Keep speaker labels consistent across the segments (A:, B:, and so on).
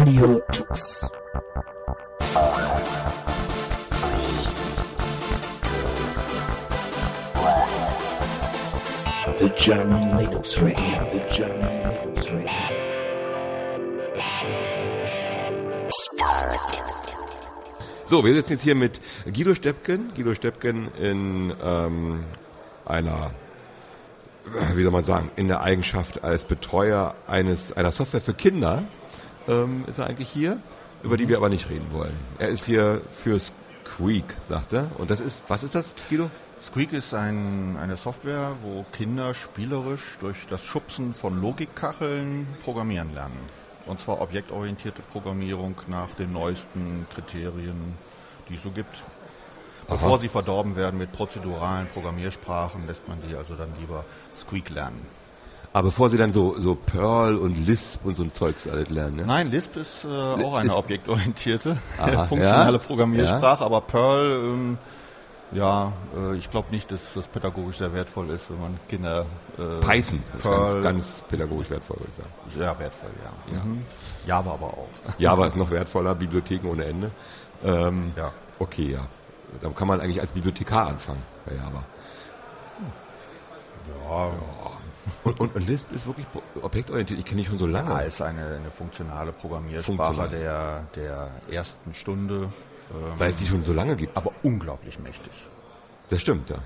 A: Radio Tux. The German Linux Radio, the German Linux Radio.
B: So, wir sitzen jetzt hier mit Guido Steppken. Guido Steppken in ähm, einer, wie soll man sagen, in der Eigenschaft als Betreuer eines einer Software für Kinder ähm, ist er eigentlich hier, über die wir aber nicht reden wollen. Er ist hier für Squeak, sagt er. Und das ist, was ist das, Guido?
C: Squeak ist ein, eine Software, wo Kinder spielerisch durch das Schubsen von Logikkacheln programmieren lernen. Und zwar objektorientierte Programmierung nach den neuesten Kriterien, die es so gibt. Bevor sie verdorben werden mit prozeduralen Programmiersprachen, lässt man die also dann lieber Squeak lernen.
B: Aber bevor sie dann so, so Perl und Lisp und so ein Zeugs alles lernen, ne?
C: Nein, Lisp ist äh, auch eine
B: ist-
C: objektorientierte,
B: Aha,
C: funktionale
B: ja,
C: Programmiersprache, aber Perl, ähm, ja, äh, ich glaube nicht, dass das pädagogisch sehr wertvoll ist, wenn man Kinder äh,
B: Python ist ganz, ganz pädagogisch wertvoll, würde ich sagen.
C: sehr wertvoll, ja. Mhm. Java aber auch.
B: Java ist noch wertvoller, Bibliotheken ohne Ende. Ähm,
C: Ja.
B: Okay, ja. Da kann man eigentlich als Bibliothekar anfangen bei Java.
C: Ja,
B: Und, und, und Lisp ist wirklich objektorientiert. Ich kenne die schon so lange.
C: ja ist eine, eine funktionale Programmiersprache
B: Funktional.
C: der, der ersten Stunde, ähm,
B: Weil es die schon so lange gibt.
C: aber unglaublich mächtig.
B: Das stimmt, ja.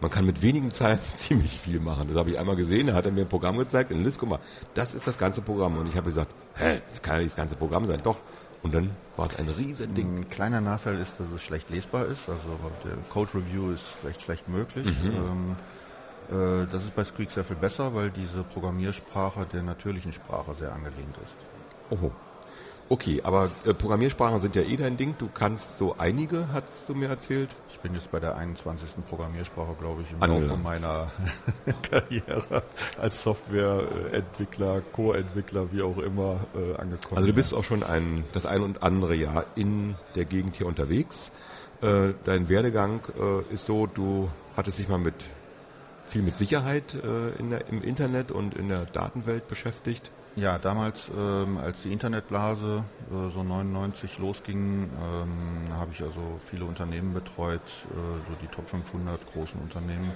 B: Man kann mit wenigen Zeilen ziemlich viel machen. Das habe ich einmal gesehen, da hat er mir ein Programm gezeigt in Lisp, guck mal, das ist das ganze Programm. Und ich habe gesagt, hä, das kann ja nicht das ganze Programm sein. Doch. Und dann war es ein riesen Ding.
C: Ein kleiner Nachteil ist, dass es schlecht lesbar ist. Also der Code Review ist recht schlecht möglich. Ähm, äh, das ist bei Squeak sehr viel besser, weil diese Programmiersprache der natürlichen Sprache sehr angelehnt ist.
B: Oho. Okay, aber äh, Programmiersprachen sind ja eh dein Ding. Du kannst so einige, hast du mir erzählt.
C: Ich bin jetzt bei der 21. Programmiersprache, glaube ich, im
B: Angelangt.
C: Laufe meiner Karriere als Softwareentwickler, Co-Entwickler, wie auch immer, äh, angekommen.
B: Also du bist auch schon ein, das ein und andere Jahr in der Gegend hier unterwegs. Äh, dein Werdegang äh, ist so, du hattest dich mal mit viel mit Sicherheit äh, in der, im Internet und in der Datenwelt beschäftigt.
C: Ja, damals, ähm, als die Internetblase äh, so 99 losging, ähm, habe ich also viele Unternehmen betreut, äh, so die Top 500 großen Unternehmen,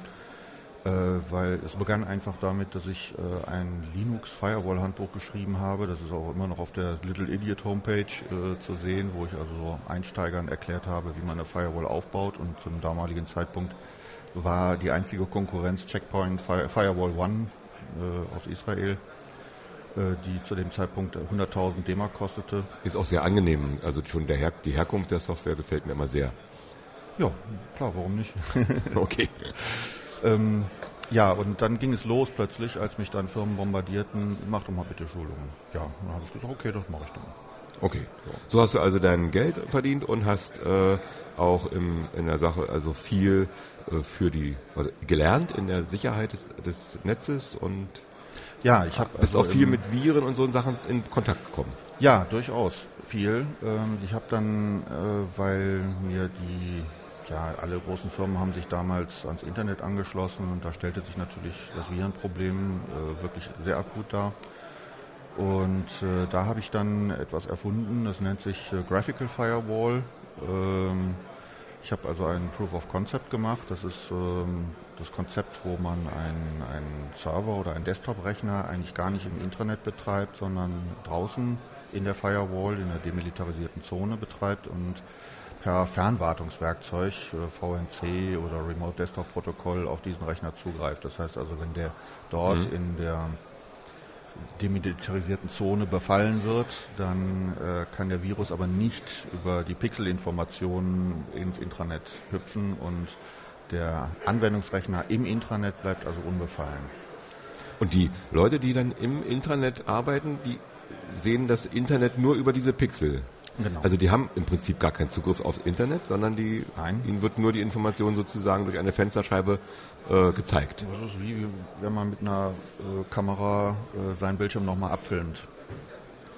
C: äh, weil es begann einfach damit, dass ich äh, ein Linux Firewall Handbuch geschrieben habe. Das ist auch immer noch auf der Little Idiot Homepage äh, zu sehen, wo ich also Einsteigern erklärt habe, wie man eine Firewall aufbaut und zum damaligen Zeitpunkt war die einzige Konkurrenz Checkpoint Fire- Firewall One äh, aus Israel äh, die zu dem Zeitpunkt 100.000 D-Mark kostete.
B: Ist auch sehr angenehm. Also schon der Her die Herkunft der Software gefällt mir immer sehr.
C: Ja, klar, warum nicht?
B: Okay.
C: ähm, ja, und dann ging es los plötzlich, als mich dann Firmen bombardierten, mach doch mal bitte Schulungen. Ja, dann habe ich gesagt, okay, das mache ich dann.
B: Okay. So hast du also dein Geld verdient und hast äh, auch im, in der Sache also viel äh, für die also gelernt in der Sicherheit des, des Netzes und
C: Ja, ich habe
B: bist auch viel mit Viren und so Sachen in Kontakt gekommen.
C: Ja, durchaus viel. Ähm, ich habe dann, äh, weil mir die, ja, alle großen Firmen haben sich damals ans Internet angeschlossen und da stellte sich natürlich das Virenproblem äh, wirklich sehr akut dar. Und äh, da habe ich dann etwas erfunden, das nennt sich äh, Graphical Firewall. Ähm, ich habe also ein Proof of Concept gemacht. Das ist ähm, das Konzept, wo man einen, einen Server oder einen Desktop-Rechner eigentlich gar nicht im Internet betreibt, sondern draußen in der Firewall, in der demilitarisierten Zone betreibt und per Fernwartungswerkzeug, äh, VNC oder Remote Desktop Protokoll auf diesen Rechner zugreift. Das heißt also, wenn der dort in der demilitarisierten Zone befallen wird, dann äh, kann der Virus aber nicht über die Pixelinformationen ins Intranet hüpfen und der Anwendungsrechner im Intranet bleibt also unbefallen.
B: Und die Leute, die dann im Internet arbeiten, die sehen das Internet nur über diese Pixel.
C: Genau.
B: Also die haben im Prinzip gar keinen Zugriff aufs Internet, sondern die,
C: Nein.
B: ihnen wird nur die Information sozusagen durch eine Fensterscheibe äh, gezeigt.
C: Das ist wie wenn man mit einer äh, Kamera äh, seinen Bildschirm nochmal abfilmt.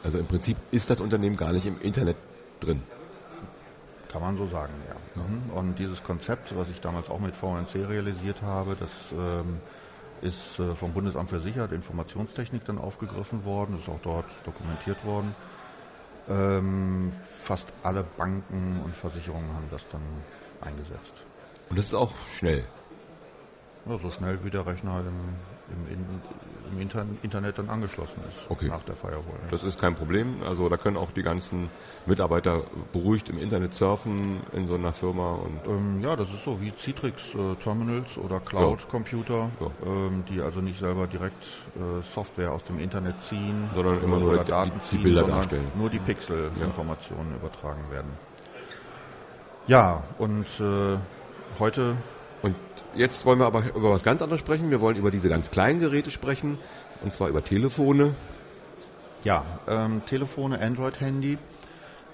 B: Also im Prinzip ist das Unternehmen gar nicht im Internet drin.
C: Kann man so sagen, ja. Mhm. Und dieses Konzept, was ich damals auch mit VNC realisiert habe, das ähm, ist äh, vom Bundesamt für Sicherheit Informationstechnik dann aufgegriffen worden, ist auch dort dokumentiert worden. Ähm, fast alle Banken und Versicherungen haben das dann eingesetzt.
B: Und das ist auch schnell.
C: Ja, so schnell wie der Rechner im, im, im Inter Internet dann angeschlossen ist
B: Okay.
C: nach der Firewall.
B: Das ist kein Problem. Also da können auch die ganzen Mitarbeiter beruhigt im Internet surfen in so einer Firma und
C: Ähm, ja, das ist so wie Citrix äh, Terminals oder Cloud Computer,
B: Ja.
C: ähm, die also nicht selber direkt äh, Software aus dem Internet ziehen,
B: Sondern immer nur die-
C: Daten
B: die
C: ziehen,
B: Bilder
C: sondern
B: darstellen.
C: Nur die Pixel-Informationen übertragen werden. Ja, und äh, heute
B: Und jetzt wollen wir aber über was ganz anderes sprechen. Wir wollen über diese ganz kleinen Geräte sprechen, und zwar über Telefone.
C: Ja, ähm, Telefone, Android-Handy.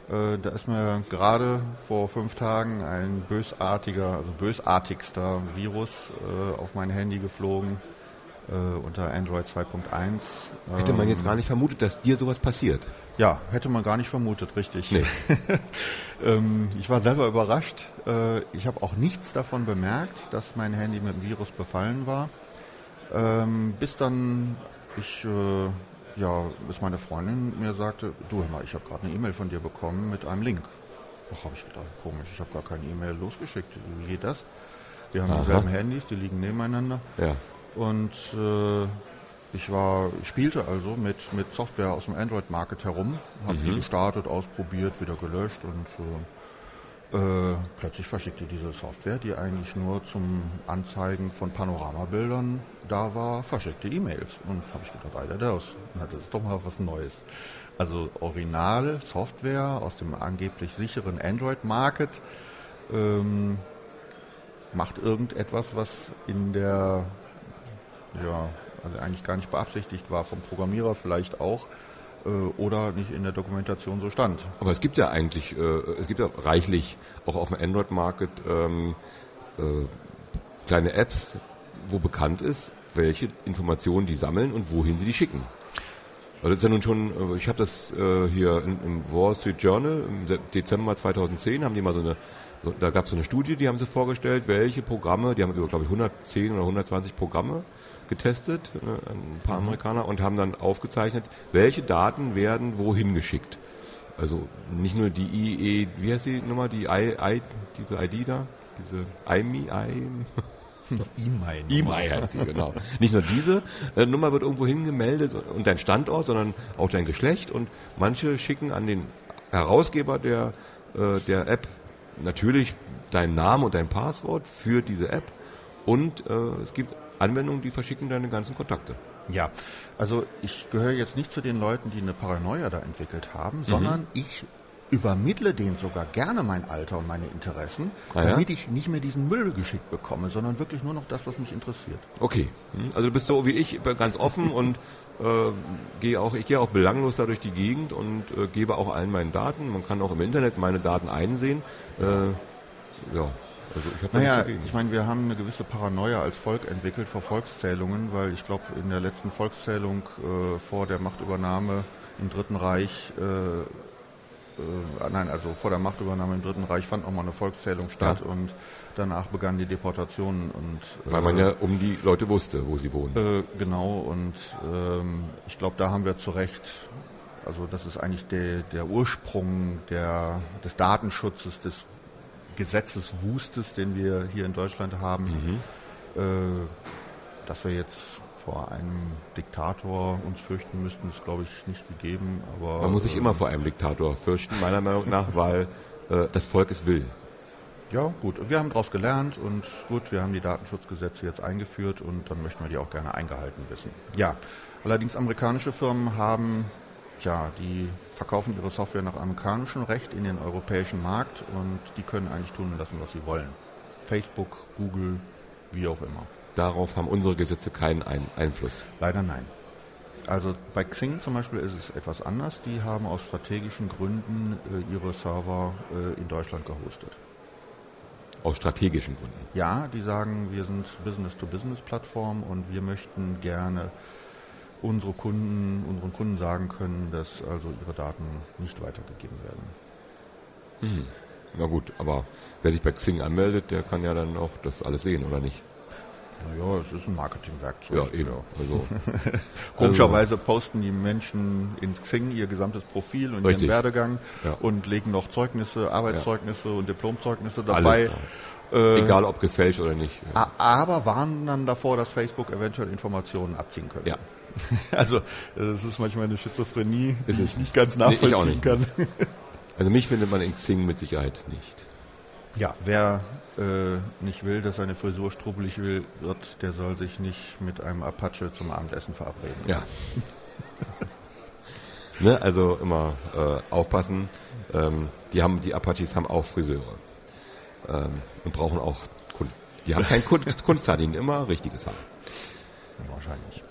C: Äh, da ist mir gerade vor fünf Tagen ein bösartiger, also bösartigster Virus äh, auf mein Handy geflogen äh, unter Android 2.1.
B: Hätte man
C: Ähm,
B: jetzt gar nicht vermutet, dass dir sowas passiert.
C: Ja, hätte man gar nicht vermutet, richtig.
B: Nee.
C: ähm, ich war selber überrascht. Äh, ich habe auch nichts davon bemerkt, dass mein Handy mit dem Virus befallen war. Ähm, bis dann ich, äh, ja, bis meine Freundin mir sagte, du hör mal, ich habe gerade eine E-Mail von dir bekommen mit einem Link. Ach, habe ich gedacht, komisch, ich habe gar keine E-Mail losgeschickt. Wie geht das? Wir haben
B: Aha.
C: dieselben Handys, die liegen nebeneinander.
B: Ja.
C: Und äh, ich war, spielte also mit, mit Software aus dem Android-Market herum, habe die gestartet, ausprobiert, wieder gelöscht und äh, äh, plötzlich verschickte diese Software, die eigentlich nur zum Anzeigen von Panoramabildern da war, verschickte E-Mails. Und habe ich gedacht, Alter, das, das ist doch mal was Neues. Also Original Software aus dem angeblich sicheren Android-Market ähm, macht irgendetwas, was in der ja, also eigentlich gar nicht beabsichtigt war, vom Programmierer vielleicht auch, äh, oder nicht in der Dokumentation so stand.
B: Aber es gibt ja eigentlich, äh, es gibt ja reichlich auch auf dem Android-Market ähm, äh, kleine Apps, wo bekannt ist, welche Informationen die sammeln und wohin sie die schicken. Also das ist ja nun schon, ich habe das hier im Wall Street Journal im Dezember 2010 haben die mal so eine, da gab es so eine Studie, die haben sie vorgestellt, welche Programme, die haben über glaube ich 110 oder 120 Programme getestet, äh, ein paar Amerikaner, und haben dann aufgezeichnet, welche Daten werden wohin geschickt. Also nicht nur die IE, wie heißt die Nummer, die I, I, diese ID da, diese IMI, I,
C: E-Mail.
B: E-Mail heißt die, genau. Nicht nur diese äh, Nummer wird irgendwo hingemeldet und dein Standort, sondern auch dein Geschlecht und manche schicken an den Herausgeber der, äh, der App natürlich deinen Namen und dein Passwort für diese App und äh, es gibt Anwendungen, die verschicken deine ganzen Kontakte.
C: Ja, also ich gehöre jetzt nicht zu den Leuten, die eine Paranoia da entwickelt haben, sondern ich übermittle denen sogar gerne mein Alter und meine Interessen,
B: Ah ja?
C: damit ich nicht mehr diesen Müll geschickt bekomme, sondern wirklich nur noch das, was mich interessiert.
B: Okay, Hm, also du bist so wie ich, ganz offen und äh, gehe auch, ich gehe auch belanglos da durch die Gegend und äh, gebe auch allen meinen Daten. Man kann auch im Internet meine Daten einsehen. Äh, ja, also ich
C: Naja, ich meine, wir haben eine gewisse Paranoia als Volk entwickelt vor Volkszählungen, weil ich glaube, in der letzten Volkszählung äh, vor der Machtübernahme im Dritten Reich, äh, äh, nein, also vor der Machtübernahme im Dritten Reich fand nochmal eine Volkszählung statt
B: Ja.
C: und danach begannen die Deportationen und
B: Weil man
C: äh,
B: ja um die Leute wusste, wo sie wohnen.
C: äh, genau, und ähm, ich glaube, da haben wir zu Recht, also das ist eigentlich der, der Ursprung der, des Datenschutzes, des Gesetzeswustes, den wir hier in Deutschland haben, äh, dass wir jetzt vor einem Diktator uns fürchten müssten, ist glaube ich nicht gegeben. Aber
B: Man muss sich
C: äh,
B: immer vor einem Diktator fürchten, meiner Meinung nach, weil äh, das Volk es will.
C: Ja, gut. Wir haben daraus gelernt und gut, wir haben die Datenschutzgesetze jetzt eingeführt und dann möchten wir die auch gerne eingehalten wissen. Ja, allerdings amerikanische Firmen haben, tja, die verkaufen ihre Software nach amerikanischem Recht in den europäischen Markt und die können eigentlich tun und lassen, was sie wollen. Facebook, Google, wie auch immer.
B: Darauf haben unsere Gesetze keinen Ein Einfluss.
C: Leider nein. Also bei Xing zum Beispiel ist es etwas anders. Die haben aus strategischen Gründen äh, ihre Server äh, in Deutschland gehostet.
B: Aus strategischen Gründen.
C: Ja, die sagen, wir sind Business-to-Business-Plattform und wir möchten gerne unsere Kunden, unseren Kunden sagen können, dass also ihre Daten nicht weitergegeben werden.
B: Na gut, aber wer sich bei Xing anmeldet, der kann ja dann auch das alles sehen, oder nicht?
C: Naja, es ist ein Marketingwerkzeug.
B: Ja, eben. Also,
C: Komischerweise posten die Menschen ins Xing ihr gesamtes Profil und
B: Richtig.
C: ihren Werdegang
B: Ja.
C: und legen noch Zeugnisse, Arbeitszeugnisse und Diplomzeugnisse dabei.
B: da.
C: Äh,
B: Egal ob gefälscht oder nicht.
C: Aber warnen dann davor, dass Facebook eventuell Informationen abziehen könnte.
B: Ja.
C: Also es ist manchmal eine Schizophrenie, die ich nicht ganz
B: Nee, ich auch
C: nachvollziehen
B: nicht.
C: kann.
B: Also mich findet man in Xing mit Sicherheit nicht.
C: Ja, wer äh, nicht will, dass seine Frisur strubbelig will, wird, der soll sich nicht mit einem Apache zum Abendessen verabreden.
B: Ja. ne, also immer äh, aufpassen. Ähm, die haben, die Apaches haben auch Friseure ähm, und brauchen auch Kunst. Die haben kein Kunst, Kunsthaar, die haben immer richtiges Haar.
C: Wahrscheinlich.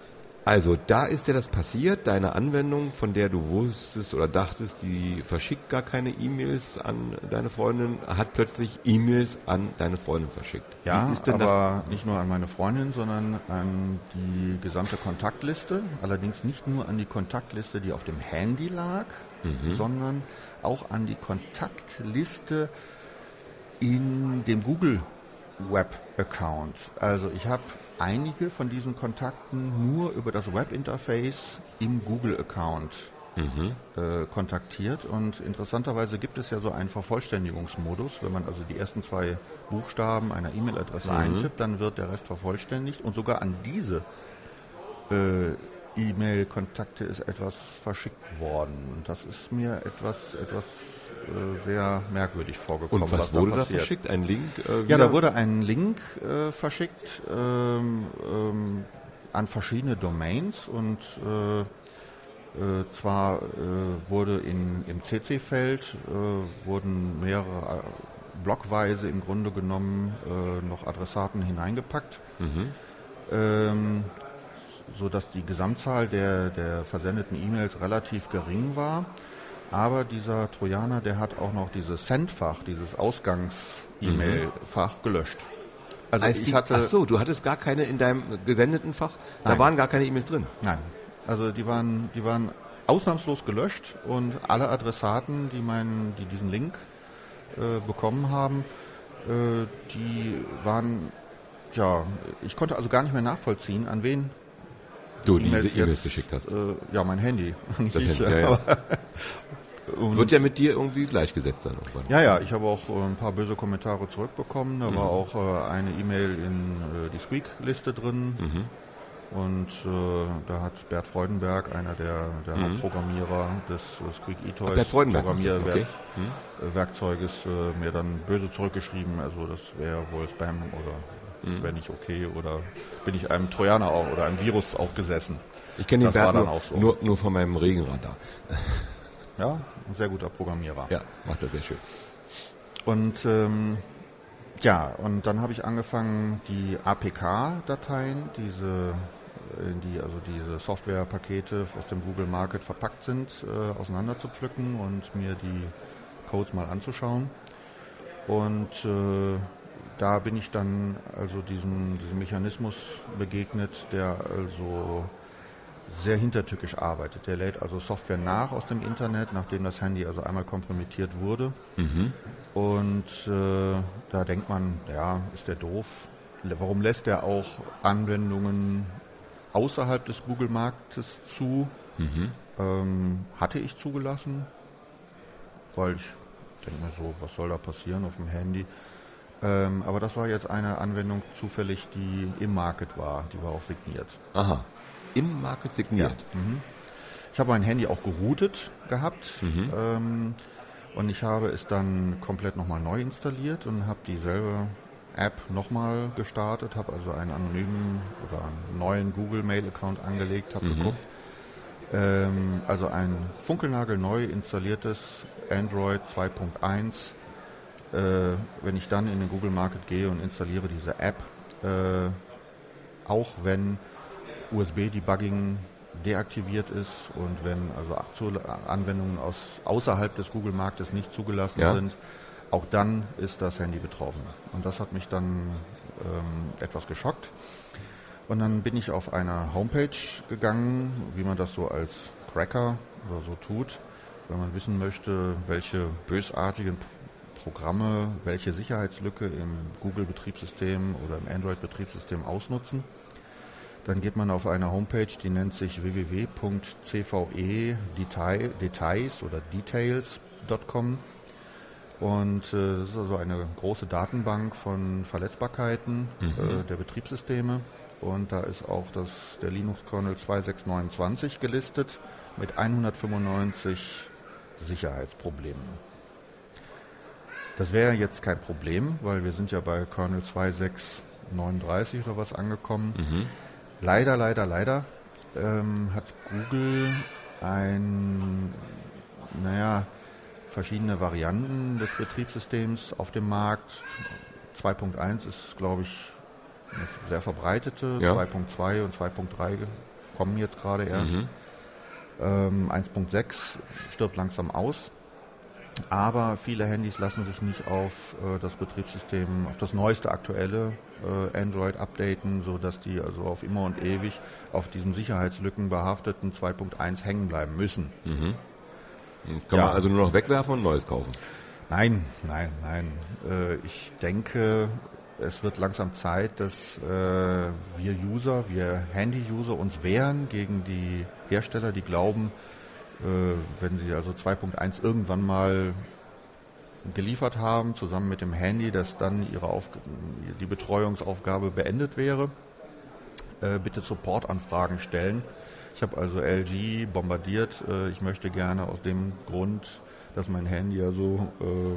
B: Also da ist dir das passiert, deine Anwendung, von der du wusstest oder dachtest, die verschickt gar keine E-Mails an deine Freundin, hat plötzlich E-Mails an deine Freundin verschickt.
C: Ja, aber nicht nur an meine Freundin, sondern an die gesamte Kontaktliste. Allerdings nicht nur an die Kontaktliste, die auf dem Handy lag,
B: Mhm.
C: sondern auch an die Kontaktliste in dem Google Web Account. Also ich habe einige von diesen Kontakten nur über das Webinterface im Google Account äh, kontaktiert. Und interessanterweise gibt es ja so einen Vervollständigungsmodus. Wenn man also die ersten zwei Buchstaben einer E-Mail-Adresse eintippt, dann wird der Rest vervollständigt. Und sogar an diese äh, E-Mail-Kontakte ist etwas verschickt worden. Und Das ist mir etwas, etwas äh, sehr merkwürdig vorgekommen.
B: Und was
C: da
B: wurde da
C: passiert.
B: verschickt? Ein Link? Äh,
C: Ja, da wurde ein Link äh, verschickt ähm, ähm, an verschiedene Domains und äh, äh, zwar äh, wurde in, im CC-Feld wurden mehrere blockweise im Grunde genommen noch Adressaten hineingepackt, ähm, so dass die Gesamtzahl der, der versendeten E-Mails relativ gering war. Aber dieser Trojaner, der hat auch noch dieses Sendfach, dieses Ausgangs-E-Mail-Fach gelöscht. Also
B: Als
C: ich
B: die,
C: hatte
B: ach so, du hattest gar keine in deinem gesendeten Fach? Da
C: Nein.
B: waren gar keine E-Mails drin.
C: Nein. Also die waren, die waren ausnahmslos gelöscht und alle Adressaten, die meinen, die diesen Link äh, bekommen haben, äh, die waren, ja, ich konnte also gar nicht mehr nachvollziehen, an wen
B: Du diese E-Mails geschickt hast.
C: Äh, ja, mein Handy.
B: Das
C: ich,
B: Handy, ja, ja. Wird ja mit dir irgendwie gleichgesetzt dann irgendwann.
C: Ja, ja, ich habe auch äh, ein paar böse Kommentare zurückbekommen. Da
B: Mhm.
C: war auch äh, eine E-Mail in äh, die Squeak-Liste drin.
B: Mhm.
C: Und äh, da hat Bert Freudenberg, einer der, der Hauptprogrammierer des Squeak eToys
B: Mhm. Das, okay.
C: Programmierwerkzeuges, äh, mir dann böse zurückgeschrieben. Also das wäre wohl Spam oder
B: Mhm.
C: Das wäre nicht okay oder bin ich einem Trojaner auch, oder einem Virus aufgesessen.
B: Ich kenne den
C: Das war
B: Bert
C: dann
B: nur,
C: auch so.
B: nur, nur von meinem Regenradar.
C: Ja, ein sehr guter Programmierer.
B: Ja, macht das sehr schön.
C: Und ähm, ja, und dann habe ich angefangen, die APK-Dateien, diese, in die also diese Softwarepakete aus dem Google Market verpackt sind, äh, auseinander zu pflücken und mir die Codes mal anzuschauen. Und äh, da bin ich dann also diesem, diesem Mechanismus begegnet, der also sehr hintertückisch arbeitet. Der lädt also Software nach aus dem Internet, nachdem das Handy also einmal kompromittiert wurde. Und äh, da denkt man, ja, ist der doof? Warum lässt er auch Anwendungen außerhalb des Google-Marktes zu? Ähm, hatte ich zugelassen, weil ich denke mir so, was soll da passieren auf dem Handy? Ähm, aber das war jetzt eine Anwendung zufällig, die im Market war. Die war auch signiert.
B: Aha. Im Market signiert.
C: Ich habe mein Handy auch geroutet gehabt ähm, und ich habe es dann komplett nochmal neu installiert und habe dieselbe App nochmal gestartet, habe also einen anonymen oder einen neuen Google Mail Account angelegt, habe geguckt. Ähm, also ein funkelnagelneu installiertes Android 2.1. Äh, wenn ich dann in den Google Market gehe und installiere diese App, äh, auch wenn USB-Debugging deaktiviert ist und wenn also Anwendungen aus außerhalb des Google-Marktes nicht zugelassen
B: Ja.
C: sind, auch dann ist das Handy betroffen. Und das hat mich dann ähm, etwas geschockt. Und dann bin ich auf eine Homepage gegangen, wie man das so als Cracker oder so tut, wenn man wissen möchte, welche bösartigen Programme welche Sicherheitslücke im Google-Betriebssystem oder im Android-Betriebssystem ausnutzen. Dann geht man auf eine Homepage, die nennt sich www.cve-details oder details.com und äh, das ist also eine große Datenbank von Verletzbarkeiten mhm. äh, der Betriebssysteme. Und da ist auch das, der Linux-Kernel 2629 gelistet mit 195 Sicherheitsproblemen. Das wäre jetzt kein Problem, weil wir sind ja bei Kernel 2639 oder was angekommen. Mhm. Leider, leider, leider ähm, hat Google ein, naja, verschiedene Varianten des Betriebssystems auf dem Markt. 2.1 ist, glaube ich, eine sehr verbreitete. Ja. 2.2 und 2.3 kommen jetzt gerade erst. Mhm. Ähm, 1.6 stirbt langsam aus. Aber viele Handys lassen sich nicht auf äh, das Betriebssystem, auf das neueste aktuelle äh, Android updaten, sodass die also auf immer und ewig auf diesem Sicherheitslücken behafteten 2.1 hängen bleiben müssen. Mhm.
B: Kann ja. man also nur noch wegwerfen und Neues kaufen?
C: Nein, nein, nein. Äh, ich denke, es wird langsam Zeit, dass äh, wir User, wir Handy-User uns wehren gegen die Hersteller, die glauben, wenn sie also 2.1 irgendwann mal geliefert haben, zusammen mit dem Handy, dass dann ihre Auf die Betreuungsaufgabe beendet wäre. Äh, bitte Supportanfragen stellen ich habe also LG bombardiert. Äh, ich möchte gerne aus dem Grund, dass mein Handy ja so äh,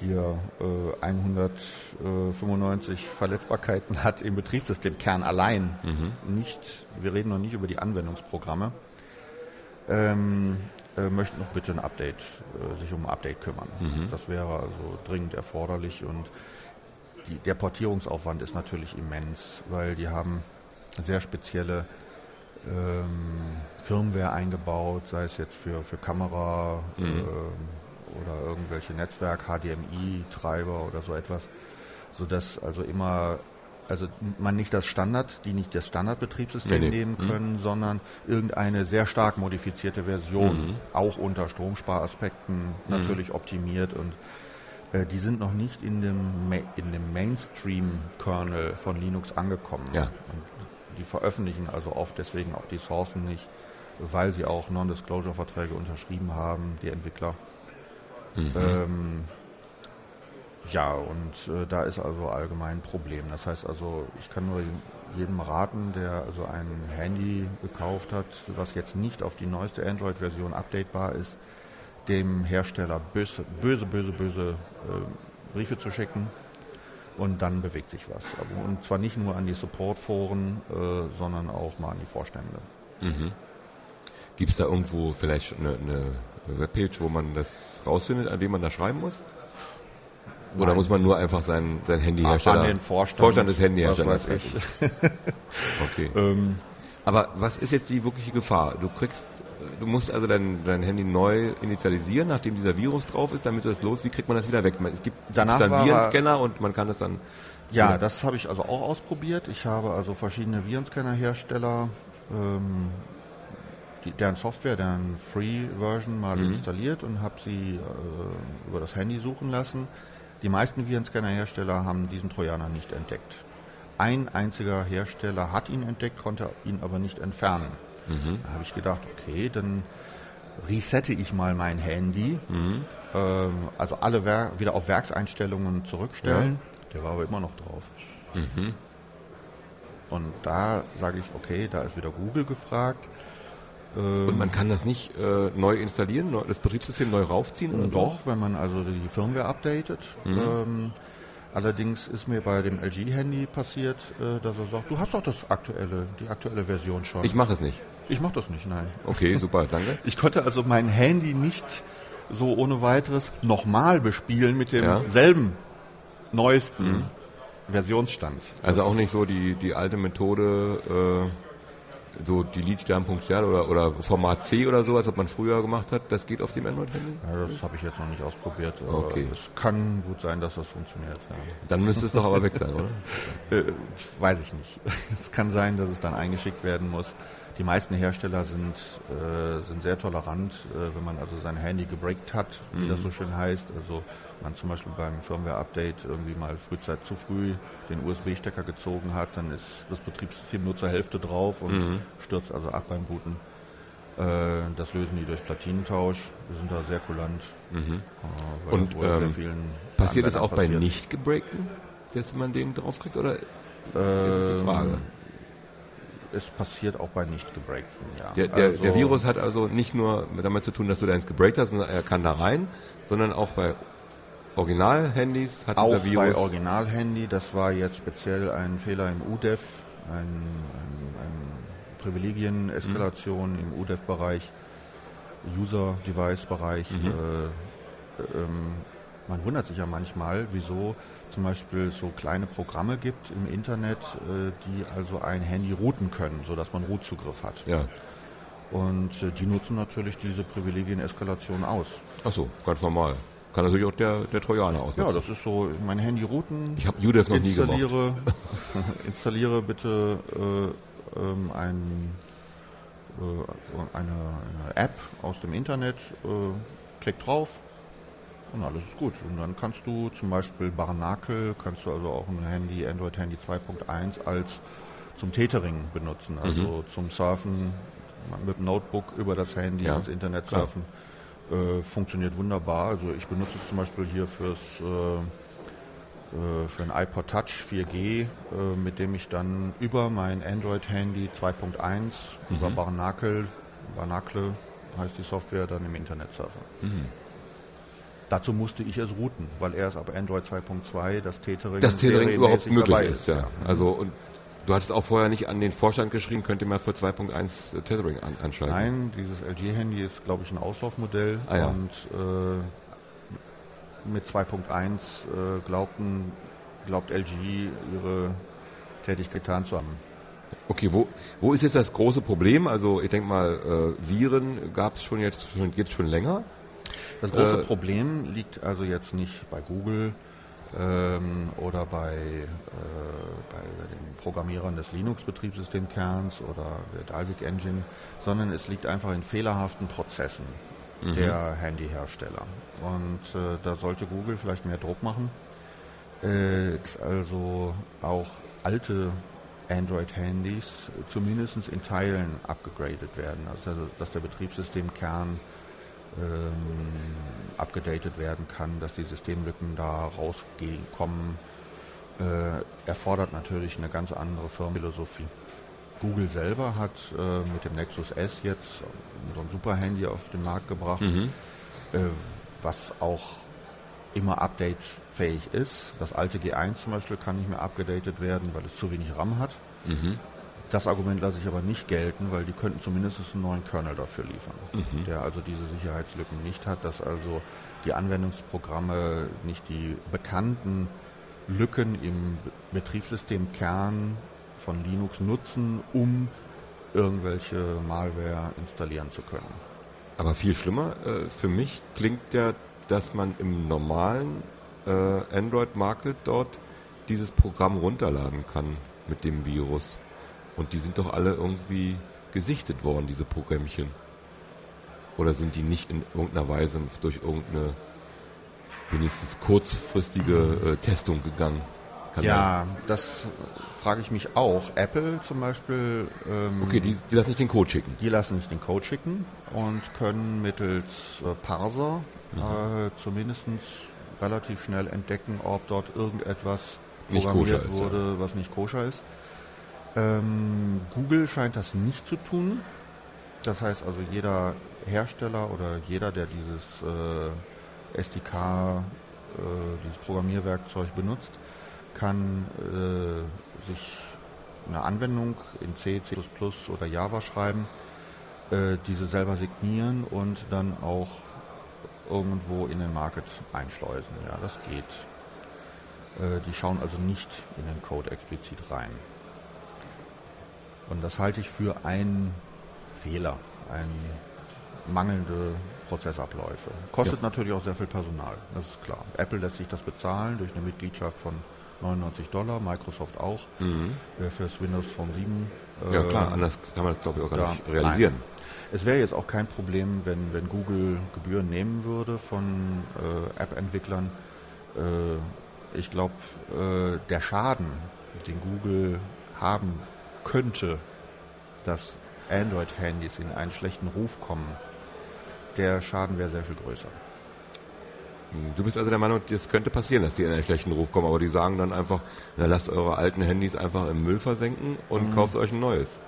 C: hier äh, 195 Verletzbarkeiten hat im Betriebssystemkern allein. Mhm. Nicht, wir reden noch nicht über die Anwendungsprogramme. Ähm, äh, möchten noch bitte ein Update, äh, sich um ein Update kümmern. Mhm. Das wäre also dringend erforderlich und die, der Portierungsaufwand ist natürlich immens, weil die haben sehr spezielle ähm, Firmware eingebaut, sei es jetzt für, für Kamera mhm. ähm, oder irgendwelche Netzwerk, HDMI-Treiber oder so etwas, sodass also immer also man nicht das Standard, die nicht das Standardbetriebssystem nee, nee. nehmen mhm. können, mhm. sondern irgendeine sehr stark modifizierte Version, mhm. auch unter Stromsparaspekten mhm. natürlich optimiert und äh, die sind noch nicht in dem, Ma in dem Mainstream-Kernel von Linux angekommen. Ja. Und die veröffentlichen also oft deswegen auch die Sourcen nicht, weil sie auch Non-Disclosure-Verträge unterschrieben haben, die Entwickler. Mhm. Ähm, ja, und äh, da ist also allgemein ein Problem. Das heißt also, ich kann nur jedem raten, der also ein Handy gekauft hat, was jetzt nicht auf die neueste Android-Version updatebar ist, dem Hersteller böse, böse, böse, böse äh, Briefe zu schicken und dann bewegt sich was. Und zwar nicht nur an die Supportforen, äh, sondern auch mal an die Vorstände. Mhm.
B: Gibt es da irgendwo vielleicht eine, eine, Webpage, wo man das rausfindet, an wen man da schreiben muss? Oder Nein. muss man nur einfach sein, sein Handyhersteller?
C: An den Vorstand.
B: Vorstand des Handyherstellers. okay. ähm, Aber was ist jetzt die wirkliche Gefahr? Du kriegst du musst also dein, dein Handy neu initialisieren, nachdem dieser Virus drauf ist, damit du das los. Wie kriegt man das wieder weg? Es gibt
C: Danach
B: dann Virenscanner und man kann das dann.
C: Ja, ja. das habe ich also auch ausprobiert. Ich habe also verschiedene Virenscanner-Hersteller, ähm, die, deren Software, deren Free-Version mal mhm. installiert und habe sie äh, über das Handy suchen lassen. Die meisten Virenscanner-Hersteller haben diesen Trojaner nicht entdeckt. Ein einziger Hersteller hat ihn entdeckt, konnte ihn aber nicht entfernen. Mhm. Da habe ich gedacht, okay, dann resette ich mal mein Handy, mhm. ähm, also alle Wer wieder auf Werkseinstellungen zurückstellen. Ja. Der war aber immer noch drauf. Mhm. Und da sage ich, okay, da ist wieder Google gefragt.
B: Ähm, und man kann das nicht äh, neu installieren, neu, das Betriebssystem neu raufziehen?
C: Oder doch, so? wenn man also die Firmware updatet. Mhm. Ähm, Allerdings ist mir bei dem LG-Handy passiert, äh, dass er sagt, du hast doch das aktuelle, die aktuelle Version schon.
B: Ich mache es nicht.
C: Ich mache das nicht, nein.
B: Okay, super, danke.
C: Ich konnte also mein Handy nicht so ohne weiteres nochmal bespielen mit demselben ja. neuesten mhm. Versionsstand.
B: Also das auch nicht so die, die alte Methode, äh, so Delete Stern.Punkt Stern oder, oder Format C oder so, als ob man früher gemacht hat, das geht auf dem Android-Handy?
C: Ja, das habe ich jetzt noch nicht ausprobiert. Okay. Es kann gut sein, dass das funktioniert. Ja.
B: Dann müsste es doch aber weg sein, oder?
C: äh, weiß ich nicht. Es kann sein, dass es dann eingeschickt werden muss. die meisten Hersteller sind, äh, sind sehr tolerant, äh, wenn man also sein Handy gebreakt hat, wie das so schön heißt. Also man zum Beispiel beim Firmware-Update irgendwie mal frühzeit zu früh den USB-Stecker gezogen hat, dann ist das Betriebssystem nur zur Hälfte drauf und stürzt also ab beim Booten. Äh, das lösen die durch Platinentausch. Wir sind da sehr kulant. Äh, weil
B: Und, ähm,
C: vielen
B: Passiert es auch
C: Anwendern
B: bei
C: passiert.
B: nicht gebreakten, dass man den draufkriegt oder ist das die Frage?
C: Es passiert auch bei nicht gebreakten, ja.
B: Der, der,
C: Also-
B: der Virus hat also nicht nur damit zu tun, dass du deins gebreakt hast, sondern er kann da rein, sondern auch bei Original-Handys hat
C: Auch
B: dieser Virus.
C: bei Original-Handy, das war jetzt speziell ein Fehler im UDEV, ein, ein, ein Privilegien-Eskalation im UDEV-Bereich, User-Device-Bereich.
B: Mhm.
C: Äh, ähm, man wundert sich ja manchmal, wieso zum Beispiel so kleine Programme gibt im Internet, äh, die also ein Handy routen können, sodass man Root-Zugriff hat.
B: ja.
C: Und äh, die nutzen natürlich diese Privilegien-Eskalation aus.
B: Ach so, ganz normal. Kann natürlich auch der, der Trojaner
C: Ja,
B: ausnutzen.
C: das ist so, mein Handy routen,
B: ich habe UDEV noch nie gemacht.
C: installiere, bitte äh, ähm, ein, äh, eine, eine App aus dem Internet, äh, klick drauf und alles ist gut. Und dann kannst du zum Beispiel Barnacle, kannst du also auch ein Handy, Android Handy 2.1 als zum Tethering benutzen, also zum Surfen mit dem Notebook über das Handy
B: Ja,
C: ins Internet
B: klar.
C: Äh, funktioniert wunderbar. Also ich benutze es zum Beispiel hier fürs äh, äh, für ein iPod Touch 4G, äh, mit dem ich dann über mein Android-Handy 2.1 über Barnacle, Barnacle heißt die Software, dann im Internet surfe. Dazu musste ich es routen, weil erst ab Android 2.2 das Tethering,
B: Das Tethering überhaupt möglich
C: dabei
B: ist, ja. Also und du hattest auch vorher nicht an den Vorstand geschrieben, könnt ihr mal für 2.1 Tethering an, anschalten.
C: Nein, dieses LG-Handy ist, glaube ich, ein Auslaufmodell
B: Ah, ja.
C: und äh, mit 2.1 äh, glaubten, glaubt LG ihre Tätigkeit getan zu haben.
B: Okay, wo, wo ist jetzt das große Problem? Also ich denke mal, äh, Viren gab es schon jetzt, schon, gibt's schon länger.
C: Das große
B: Äh,
C: Problem liegt also jetzt nicht bei Google ähm, oder bei, äh, bei den Programmierern des Linux-Betriebssystemkerns oder der Dalvik Engine, sondern es liegt einfach in fehlerhaften Prozessen der Handyhersteller. Und äh, da sollte Google vielleicht mehr Druck machen, äh, dass also auch alte Android-Handys zumindest in Teilen abgegradet werden, also dass der Betriebssystemkern ähm, abgedatet werden kann, dass die Systemlücken da rauskommen, äh, erfordert natürlich eine ganz andere Firmenphilosophie. Google selber hat äh, mit dem Nexus S jetzt so ein super Handy auf den Markt gebracht, äh, was auch immer updatefähig ist. Das alte G1 zum Beispiel kann nicht mehr abgedatet werden, weil es zu wenig RAM hat. Das Argument lasse ich aber nicht gelten, weil die könnten zumindest einen neuen Kernel dafür liefern, der also diese Sicherheitslücken nicht hat, dass also die Anwendungsprogramme nicht die bekannten Lücken im Betriebssystemkern von Linux nutzen, um irgendwelche Malware installieren zu können.
B: Aber viel schlimmer äh, für mich klingt ja, dass man im normalen äh, Android-Market dort dieses Programm runterladen kann mit dem Virus. Und die sind doch alle irgendwie gesichtet worden, diese Programmchen. Oder sind die nicht in irgendeiner Weise durch irgendeine wenigstens kurzfristige äh, Testung gegangen? Kann
C: Ja, das frage ich mich auch. Apple zum Beispiel, ähm,
B: Okay, die, die lassen nicht den Code schicken.
C: die lassen nicht den Code schicken und können mittels äh, Parser äh, zumindest relativ schnell entdecken, ob dort irgendetwas
B: Nicht
C: programmiert
B: koscher ist, ja.
C: wurde, was nicht koscher ist. Ähm, Google scheint das nicht zu tun. Das heißt also, jeder Hersteller oder jeder, der dieses äh, SDK, äh, dieses Programmierwerkzeug benutzt, kann äh, sich eine Anwendung in C, C++ oder Java schreiben, äh, diese selber signieren und dann auch irgendwo in den Market einschleusen. Ja, das geht. Äh, die schauen also nicht in den Code explizit rein. Und das halte ich für einen Fehler, ein mangelnde Prozessabläufe. Kostet
B: Ja.
C: natürlich auch sehr viel Personal, das ist klar. Apple lässt sich das bezahlen durch eine Mitgliedschaft von 99 Dollar, Microsoft auch, äh, fürs Windows Phone 7.
B: Ja
C: Äh,
B: klar, anders kann man das glaube ich auch gar
C: ja,
B: nicht realisieren.
C: Es wäre jetzt auch kein Problem, wenn, wenn Google Gebühren nehmen würde von äh, App-Entwicklern. Äh, ich glaube, äh, der Schaden, den Google haben könnte, dass Android-Handys in einen schlechten Ruf kommen, der Schaden wäre sehr viel größer.
B: Du bist also der Meinung, das könnte passieren, dass die in einen schlechten Ruf kommen, aber die sagen dann einfach, na lasst eure alten Handys einfach im Müll versenken und kauft euch ein neues.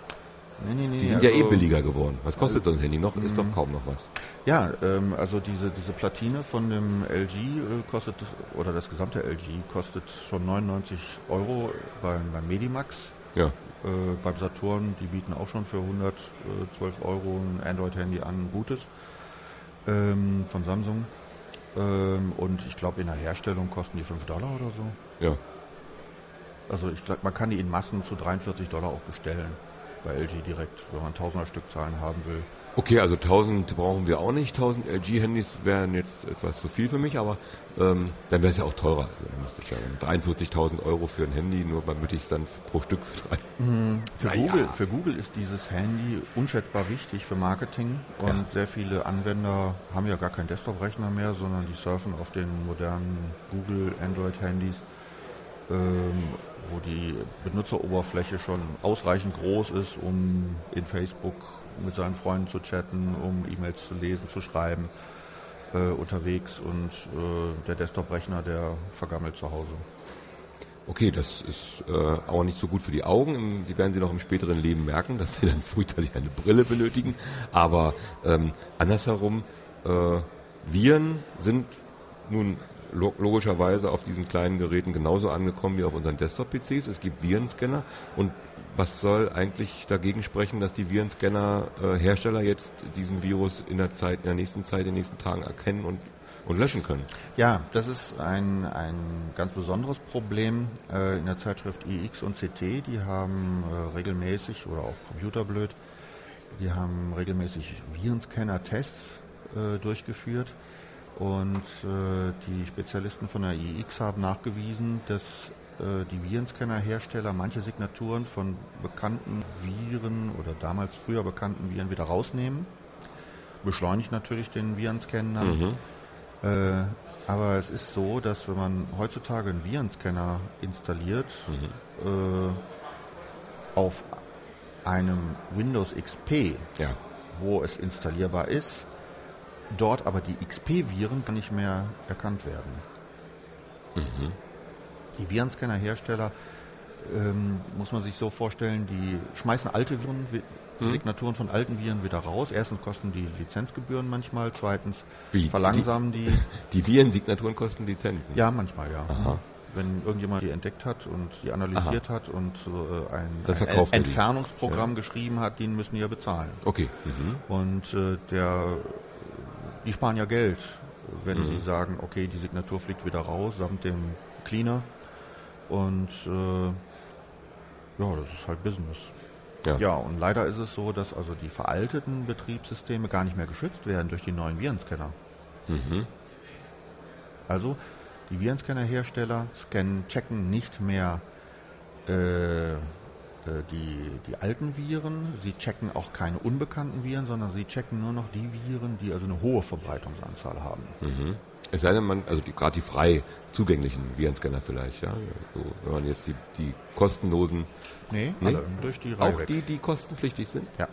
C: Nee, nee, nee,
B: Die sind ja eh
C: also-
B: billiger geworden. Was kostet so ein Handy noch? Ist doch kaum noch was.
C: Ja, ähm, also diese, diese Platine von dem LG äh, kostet, oder das gesamte LG kostet schon 99 Euro beim, beim Medimax.
B: Ja.
C: Äh, beim Saturn, die bieten auch schon für 112 Euro ein Android-Handy an, ein gutes, ähm, von Samsung. Ähm, und ich glaube, in der Herstellung kosten die 5 Dollar oder so.
B: Ja.
C: Also ich glaube, man kann die in Massen zu 43 Dollar auch bestellen bei LG direkt, wenn man tausender Stückzahlen haben will.
B: Okay, also 1000 brauchen wir auch nicht. 1000 LG-Handys wären jetzt etwas zu viel für mich, aber ähm, dann wäre es ja auch teurer. Also dann müsste ich ja 43.000 Euro für ein Handy, nur damit ich es dann pro Stück frei.
C: Für,
B: Naja.
C: Google, für Google ist dieses Handy unschätzbar wichtig für Marketing und
B: Ja.
C: sehr viele Anwender haben ja gar keinen Desktop-Rechner mehr, sondern die surfen auf den modernen Google Android-Handys, wo die Benutzeroberfläche schon ausreichend groß ist, um in Facebook mit seinen Freunden zu chatten, um E-Mails zu lesen, zu schreiben äh, unterwegs und äh, der Desktop-Rechner, der vergammelt zu Hause.
B: Okay, das ist äh, auch nicht so gut für die Augen. Die werden sie noch im späteren Leben merken, dass sie dann frühzeitig eine Brille benötigen. Aber ähm, andersherum, äh, Viren sind nun logischerweise auf diesen kleinen Geräten genauso angekommen wie auf unseren Desktop-PCs. Es gibt Virenscanner und was soll eigentlich dagegen sprechen, dass die Virenscanner-Hersteller jetzt diesen Virus in der Zeit, in der nächsten Zeit, in den nächsten Tagen erkennen und, und löschen können?
C: Ja, das ist ein, ein ganz besonderes Problem äh, in der Zeitschrift iX und CT. Die haben äh, regelmäßig, oder auch Computerblöd, die haben regelmäßig Virenscanner-Tests äh, durchgeführt. Und äh, die Spezialisten von der iX haben nachgewiesen, dass äh, die Virenscanner-Hersteller manche Signaturen von bekannten Viren oder damals früher bekannten Viren wieder rausnehmen. Beschleunigt natürlich den Virenscan dann. Äh, aber es ist so, dass wenn man heutzutage einen Virenscanner installiert, äh, auf einem Windows XP,
B: Ja.
C: wo es installierbar ist, dort aber die XP-Viren gar nicht mehr erkannt werden. Die Virenscanner-Hersteller ähm, muss man sich so vorstellen, die schmeißen alte Viren, wi- Signaturen von alten Viren wieder raus. Erstens kosten die Lizenzgebühren manchmal, zweitens
B: Wie?
C: verlangsamen die,
B: Die Virensignaturen kosten Lizenzen.
C: ja manchmal ja. Wenn irgendjemand die entdeckt hat und die analysiert hat und äh, ein, ein
B: er die.
C: Entfernungsprogramm geschrieben hat, den müssen die ja bezahlen.
B: Okay. Mhm.
C: Und äh, der, die sparen ja Geld, wenn sie sagen, okay, die Signatur fliegt wieder raus samt dem Cleaner. Und äh, ja, das ist halt Business.
B: Ja.
C: Ja, und leider ist es so, dass also die veralteten Betriebssysteme gar nicht mehr geschützt werden durch die neuen Virenscanner. Also die Virenscanner-Hersteller scannen, checken nicht mehr äh, die, die alten Viren, sie checken auch keine unbekannten Viren, sondern sie checken nur noch die Viren, die also eine hohe Verbreitungsanzahl haben.
B: Es sei denn, man, also gerade die frei zugänglichen Virenscanner vielleicht, ja. So, wenn man jetzt die, die kostenlosen,
C: Nee,
B: Nee?
C: alle durch die Reihe
B: auch
C: weg.
B: die, die kostenpflichtig sind.
C: Ja,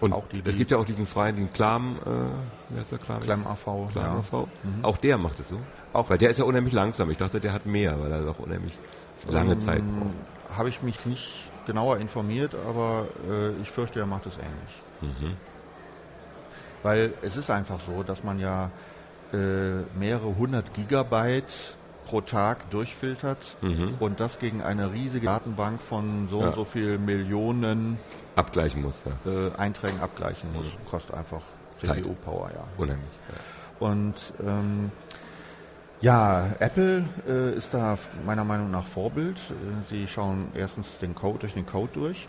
B: Und
C: Auch die,
B: es
C: die-
B: gibt ja auch diesen freien, den Klam, äh, wie heißt der Klam?
C: Clem AV.
B: Klam
C: ja.
B: AV. Auch der macht es so.
C: Auch-
B: weil der ist ja unheimlich langsam. Ich dachte, der hat mehr, weil er auch unheimlich lange Zeit
C: Ähm,
B: braucht.
C: Habe ich mich nicht genauer informiert, aber äh, ich fürchte, er macht es ähnlich.
B: Mhm.
C: Weil es ist einfach so, dass man ja äh, mehrere hundert Gigabyte pro Tag durchfiltert und das gegen eine riesige Datenbank von so
B: Mhm. Ja.
C: und so viel Millionen
B: Abgleichen muss, ja.
C: äh, Einträgen abgleichen muss. Kostet einfach
B: Mhm.
C: CPU-Power, ja.
B: Unheimlich. Ja.
C: Und ähm, ja, Apple äh, ist da meiner Meinung nach Vorbild. Äh, Sie schauen erstens den Code durch den Code durch.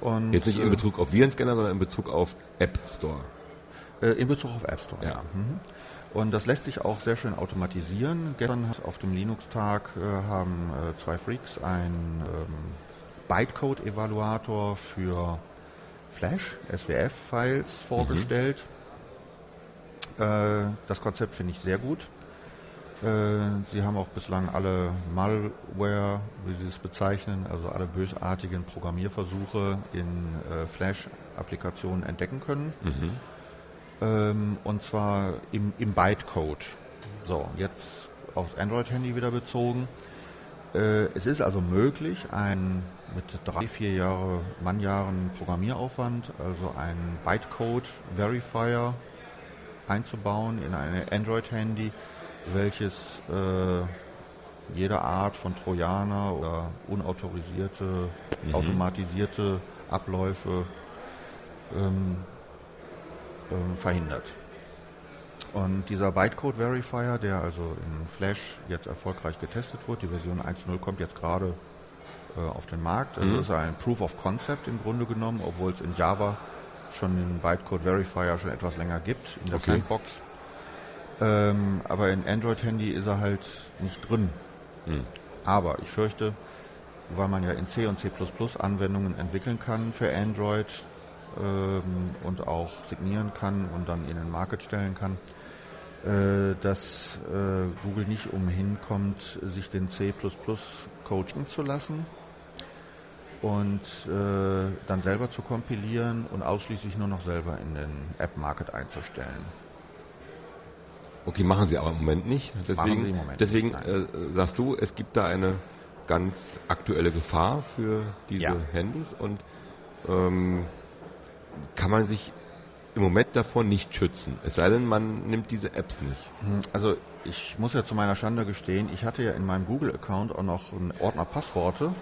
C: Und,
B: Mhm. Jetzt nicht in
C: äh,
B: Bezug auf Virenscanner, sondern in Bezug auf App Store.
C: Äh, in Bezug auf App Store,
B: Ja.
C: ja. Mhm. Und das lässt sich auch sehr schön automatisieren. Gestern auf dem Linux-Tag äh, haben zwei Freaks einen ähm, Bytecode-Evaluator für Flash, SWF-Files vorgestellt. Äh, das Konzept finde ich sehr gut. Äh, sie haben auch bislang alle Malware, wie sie es bezeichnen, also alle bösartigen Programmierversuche in äh, Flash-Applikationen entdecken können.
B: Mhm.
C: Ähm, und zwar im, im Bytecode. So, jetzt aufs Android-Handy wieder bezogen. Äh, es ist also möglich, ein mit drei, vier Jahre Mannjahren Programmieraufwand, also ein Bytecode-Verifier einzubauen in ein Android-Handy, welches äh, jede Art von Trojaner oder unautorisierte,
B: Mhm.
C: automatisierte Abläufe ähm, ähm, verhindert. Und dieser Bytecode Verifier, der also in Flash jetzt erfolgreich getestet wird, die Version 1.0 kommt jetzt gerade äh, auf den Markt. Also
B: Mhm.
C: ist ein Proof of Concept im Grunde genommen, obwohl es in Java schon den Bytecode Verifier schon etwas länger gibt, in der
B: Okay.
C: Sandbox. Ähm, aber in Android-Handy ist er halt nicht drin.
B: Hm.
C: Aber ich fürchte, weil man ja in C und C++ Anwendungen entwickeln kann für Android ähm, und auch signieren kann und dann in den Market stellen kann, äh, dass äh, Google nicht umhin kommt, sich den C++ coachen zu lassen und äh, dann selber zu kompilieren und ausschließlich nur noch selber in den App-Market einzustellen.
B: Okay, machen sie aber im Moment nicht. Deswegen,
C: sie im Moment
B: deswegen
C: nicht,
B: äh, sagst du, es gibt da eine ganz aktuelle Gefahr für diese
C: Ja.
B: Handys und ähm, kann man sich im Moment davon nicht schützen. Es sei denn, man nimmt diese Apps nicht.
C: Also ich muss ja zu meiner Schande gestehen, ich hatte ja in meinem Google-Account auch noch einen Ordner Passworte,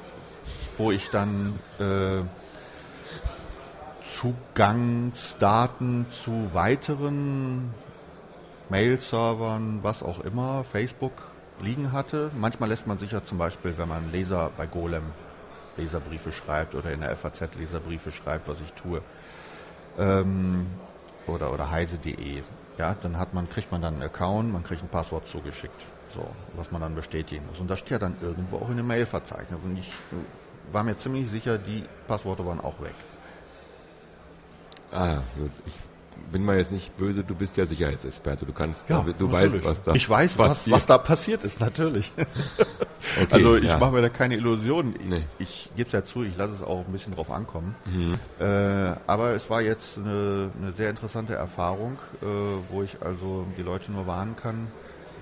C: wo ich dann äh, Zugangsdaten zu weiteren Mail-Servern, was auch immer, Facebook liegen hatte. Manchmal lässt man sich ja zum Beispiel, wenn man Leser bei Golem Leserbriefe schreibt oder in der FAZ Leserbriefe schreibt, was ich tue, ähm, oder, oder heise.de. Ja, dann hat man, kriegt man dann einen Account, man kriegt ein Passwort zugeschickt, so, was man dann bestätigen muss. Und das steht ja dann irgendwo auch in dem Mailverzeichnis. Und ich war mir ziemlich sicher, die Passworte waren auch weg.
B: Ah, gut. Ich bin mal jetzt nicht böse, du bist ja Sicherheitsexperte. Du kannst, du
C: natürlich.
B: weißt, was da
C: Ich weiß, was,
B: passiert.
C: was da passiert ist, natürlich.
B: Okay,
C: also ich
B: ja.
C: mache mir da keine Illusionen.
B: Nee. Mhm.
C: Ich gebe es ja zu, ich lasse es auch ein bisschen drauf ankommen. Äh, aber es war jetzt eine, eine sehr interessante Erfahrung, äh, wo ich also die Leute nur warnen kann,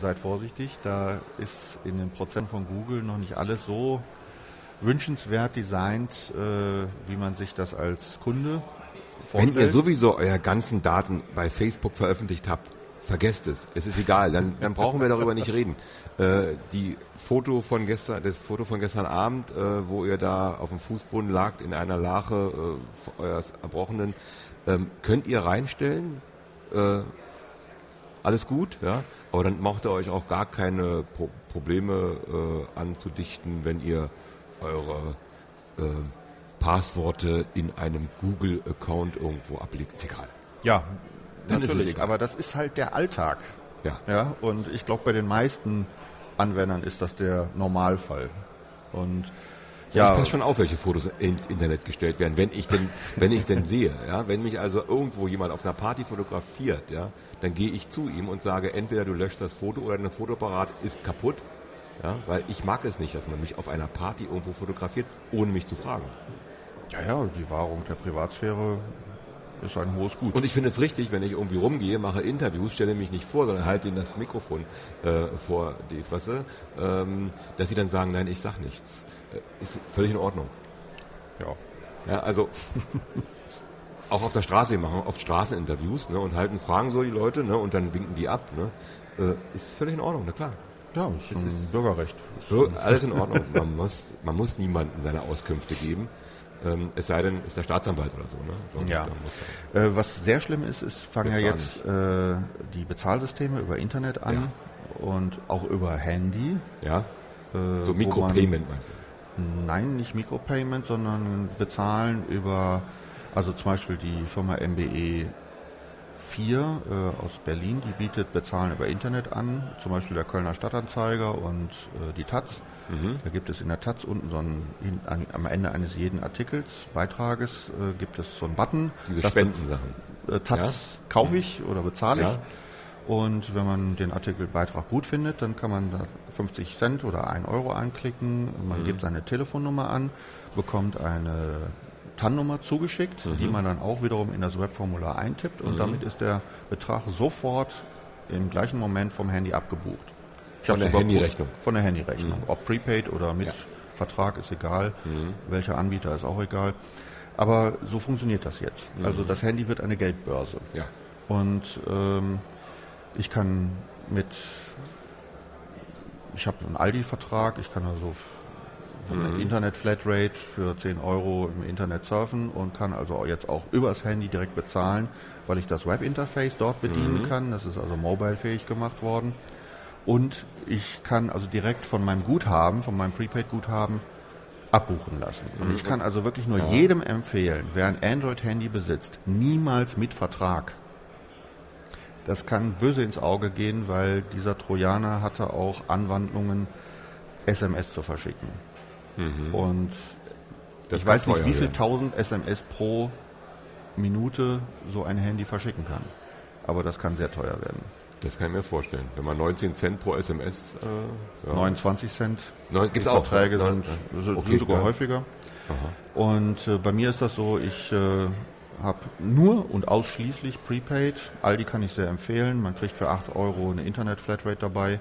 C: seid vorsichtig, da ist in den Prozent von Google noch nicht alles so wünschenswert designt, äh, wie man sich das als Kunde
B: Wenn
C: vorstellt.
B: ihr sowieso eure ganzen Daten bei Facebook veröffentlicht habt, vergesst es. Es ist egal, dann, dann brauchen wir darüber nicht reden. Äh, die Foto von gestern, das Foto von gestern Abend, äh, wo ihr da auf dem Fußboden lagt in einer Lache äh, eures Erbrochenen, ähm, könnt ihr reinstellen. Äh, alles gut, ja. Aber dann macht ihr euch auch gar keine Pro Probleme äh, anzudichten, wenn ihr eure äh, Passworte in einem Google-Account irgendwo ablegt. Ist egal.
C: Ja,
B: Dann ist es
C: natürlich,
B: egal.
C: aber das ist halt der Alltag.
B: Ja.
C: Ja, und ich glaube, bei den meisten Anwendern ist das der Normalfall. Und
B: Ja,
C: ja,
B: ich passe schon auf, welche Fotos ins Internet gestellt werden, wenn ich denn, wenn ich denn sehe, ja, wenn mich also irgendwo jemand auf einer Party fotografiert, ja, dann gehe ich zu ihm und sage, entweder du löscht das Foto oder dein Fotoapparat ist kaputt, ja, weil ich mag es nicht, dass man mich auf einer Party irgendwo fotografiert, ohne mich zu fragen.
C: Ja, ja, die Wahrung der Privatsphäre ist ein hohes Gut.
B: Und ich finde es richtig, wenn ich irgendwie rumgehe, mache Interviews, stelle mich nicht vor, sondern halte ihnen das Mikrofon äh, vor die Fresse, ähm, dass sie dann sagen, nein, ich sag nichts. Äh, ist völlig in Ordnung.
C: ja.
B: Ja, also auch auf der Straße, wir machen oft Straßeninterviews ne, und halten Fragen so die Leute ne, und dann winken die ab. Ne, äh, ist völlig in Ordnung, na klar.
C: Ja, ist
B: Es
C: ein
B: ist-
C: Bürgerrecht. Ist
B: So, alles in Ordnung. Man muss, man muss niemandem seine Auskünfte geben. Ähm, es sei denn, ist der Staatsanwalt oder so. Ne?
C: Ja.
B: dann
C: Äh, was sehr schlimm ist, ist, fangen ja jetzt äh, die Bezahlsysteme über Internet an und auch über Handy.
B: Ja,
C: Äh,
B: so Mikropayment meinst du?
C: Nein, nicht Micropayment, sondern bezahlen über, also zum Beispiel die Firma MBE vier äh, aus Berlin, die bietet Bezahlen über Internet an, zum Beispiel der Kölner Stadtanzeiger und äh, die Taz.
B: Mhm.
C: Da gibt es in der Taz unten so ein, an, am Ende eines jeden Artikels, Beitrages, äh, gibt es so einen Button.
B: Diese Spendensachen.
C: Äh, Taz kaufe ich oder bezahle ich.
B: Ja.
C: Und wenn man den Artikelbeitrag gut findet, dann kann man da 50 Cent oder 1 Euro einklicken. Man
B: Mhm.
C: gibt seine Telefonnummer an, bekommt eine TAN-Nummer zugeschickt,
B: Mhm.
C: die man dann auch wiederum in das Webformular eintippt. Und damit ist der Betrag sofort im gleichen Moment vom Handy abgebucht. Ich
B: Von der. Handyrechnung.
C: Von der Handyrechnung. Ob Prepaid oder mit
B: Ja.
C: Vertrag ist egal. Welcher Anbieter ist auch egal. Aber so funktioniert das jetzt. Also das Handy wird eine Geldbörse.
B: Ja.
C: Und ähm, ich kann mit, ich habe einen Aldi-Vertrag, ich kann also eine Internet-Flatrate für 10 Euro im Internet surfen und kann also jetzt auch übers Handy direkt bezahlen, weil ich das Webinterface dort bedienen kann. Das ist also mobile-fähig gemacht worden. Und ich kann also direkt von meinem Guthaben, von meinem Prepaid-Guthaben abbuchen lassen. Und ich kann also wirklich nur jedem empfehlen, wer ein Android-Handy besitzt, niemals mit Vertrag. Das kann böse ins Auge gehen, weil dieser Trojaner hatte auch Anwandlungen, SMS zu verschicken. Und
B: Das
C: ich weiß nicht, wie viel tausend SMS pro Minute so ein Handy verschicken kann. Aber das kann sehr teuer werden.
B: Das kann ich mir vorstellen. Wenn man 19 Cent pro SMS. Äh, ja.
C: 29 Cent. Die
B: gibt's auch.
C: Verträge
B: Neun-
C: sind, sind
B: Okay,
C: sogar
B: ja.
C: häufiger. Und äh, bei mir ist das so, ich äh, habe nur und ausschließlich Prepaid. Aldi kann ich sehr empfehlen. Man kriegt für 8 Euro eine Internet-Flatrate dabei.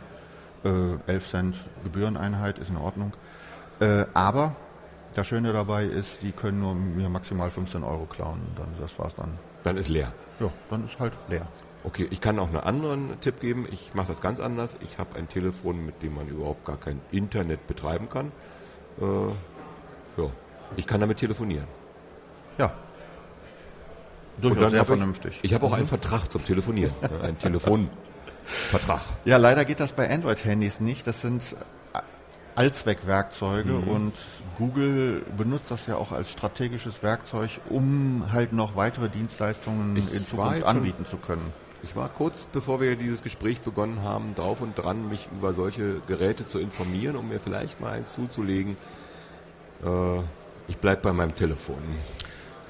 C: Äh, 11 Cent Gebühreneinheit ist in Ordnung. Äh, aber das Schöne dabei ist, die können nur mir maximal 15 Euro klauen. Dann, das war's dann.
B: Dann ist leer.
C: Ja, dann ist halt leer.
B: Okay, ich kann auch einen anderen Tipp geben. Ich mache das ganz anders. Ich habe ein Telefon, mit dem man überhaupt gar kein Internet betreiben kann. Äh, ja, ich kann damit telefonieren.
C: Ja. Durchaus sehr vernünftig.
B: Ich, ich habe auch einen Vertrag zum Telefonieren. ja, einen Telefonvertrag.
C: Ja, leider geht das bei Android-Handys nicht. Das sind Allzweckwerkzeuge und Google benutzt das ja auch als strategisches Werkzeug, um halt noch weitere Dienstleistungen
B: Ich
C: in Zukunft anbieten zu können.
B: Ich war kurz bevor wir dieses Gespräch begonnen haben, drauf und dran, mich über solche Geräte zu informieren, um mir vielleicht mal eins zuzulegen. Äh, ich bleib bei meinem Telefon.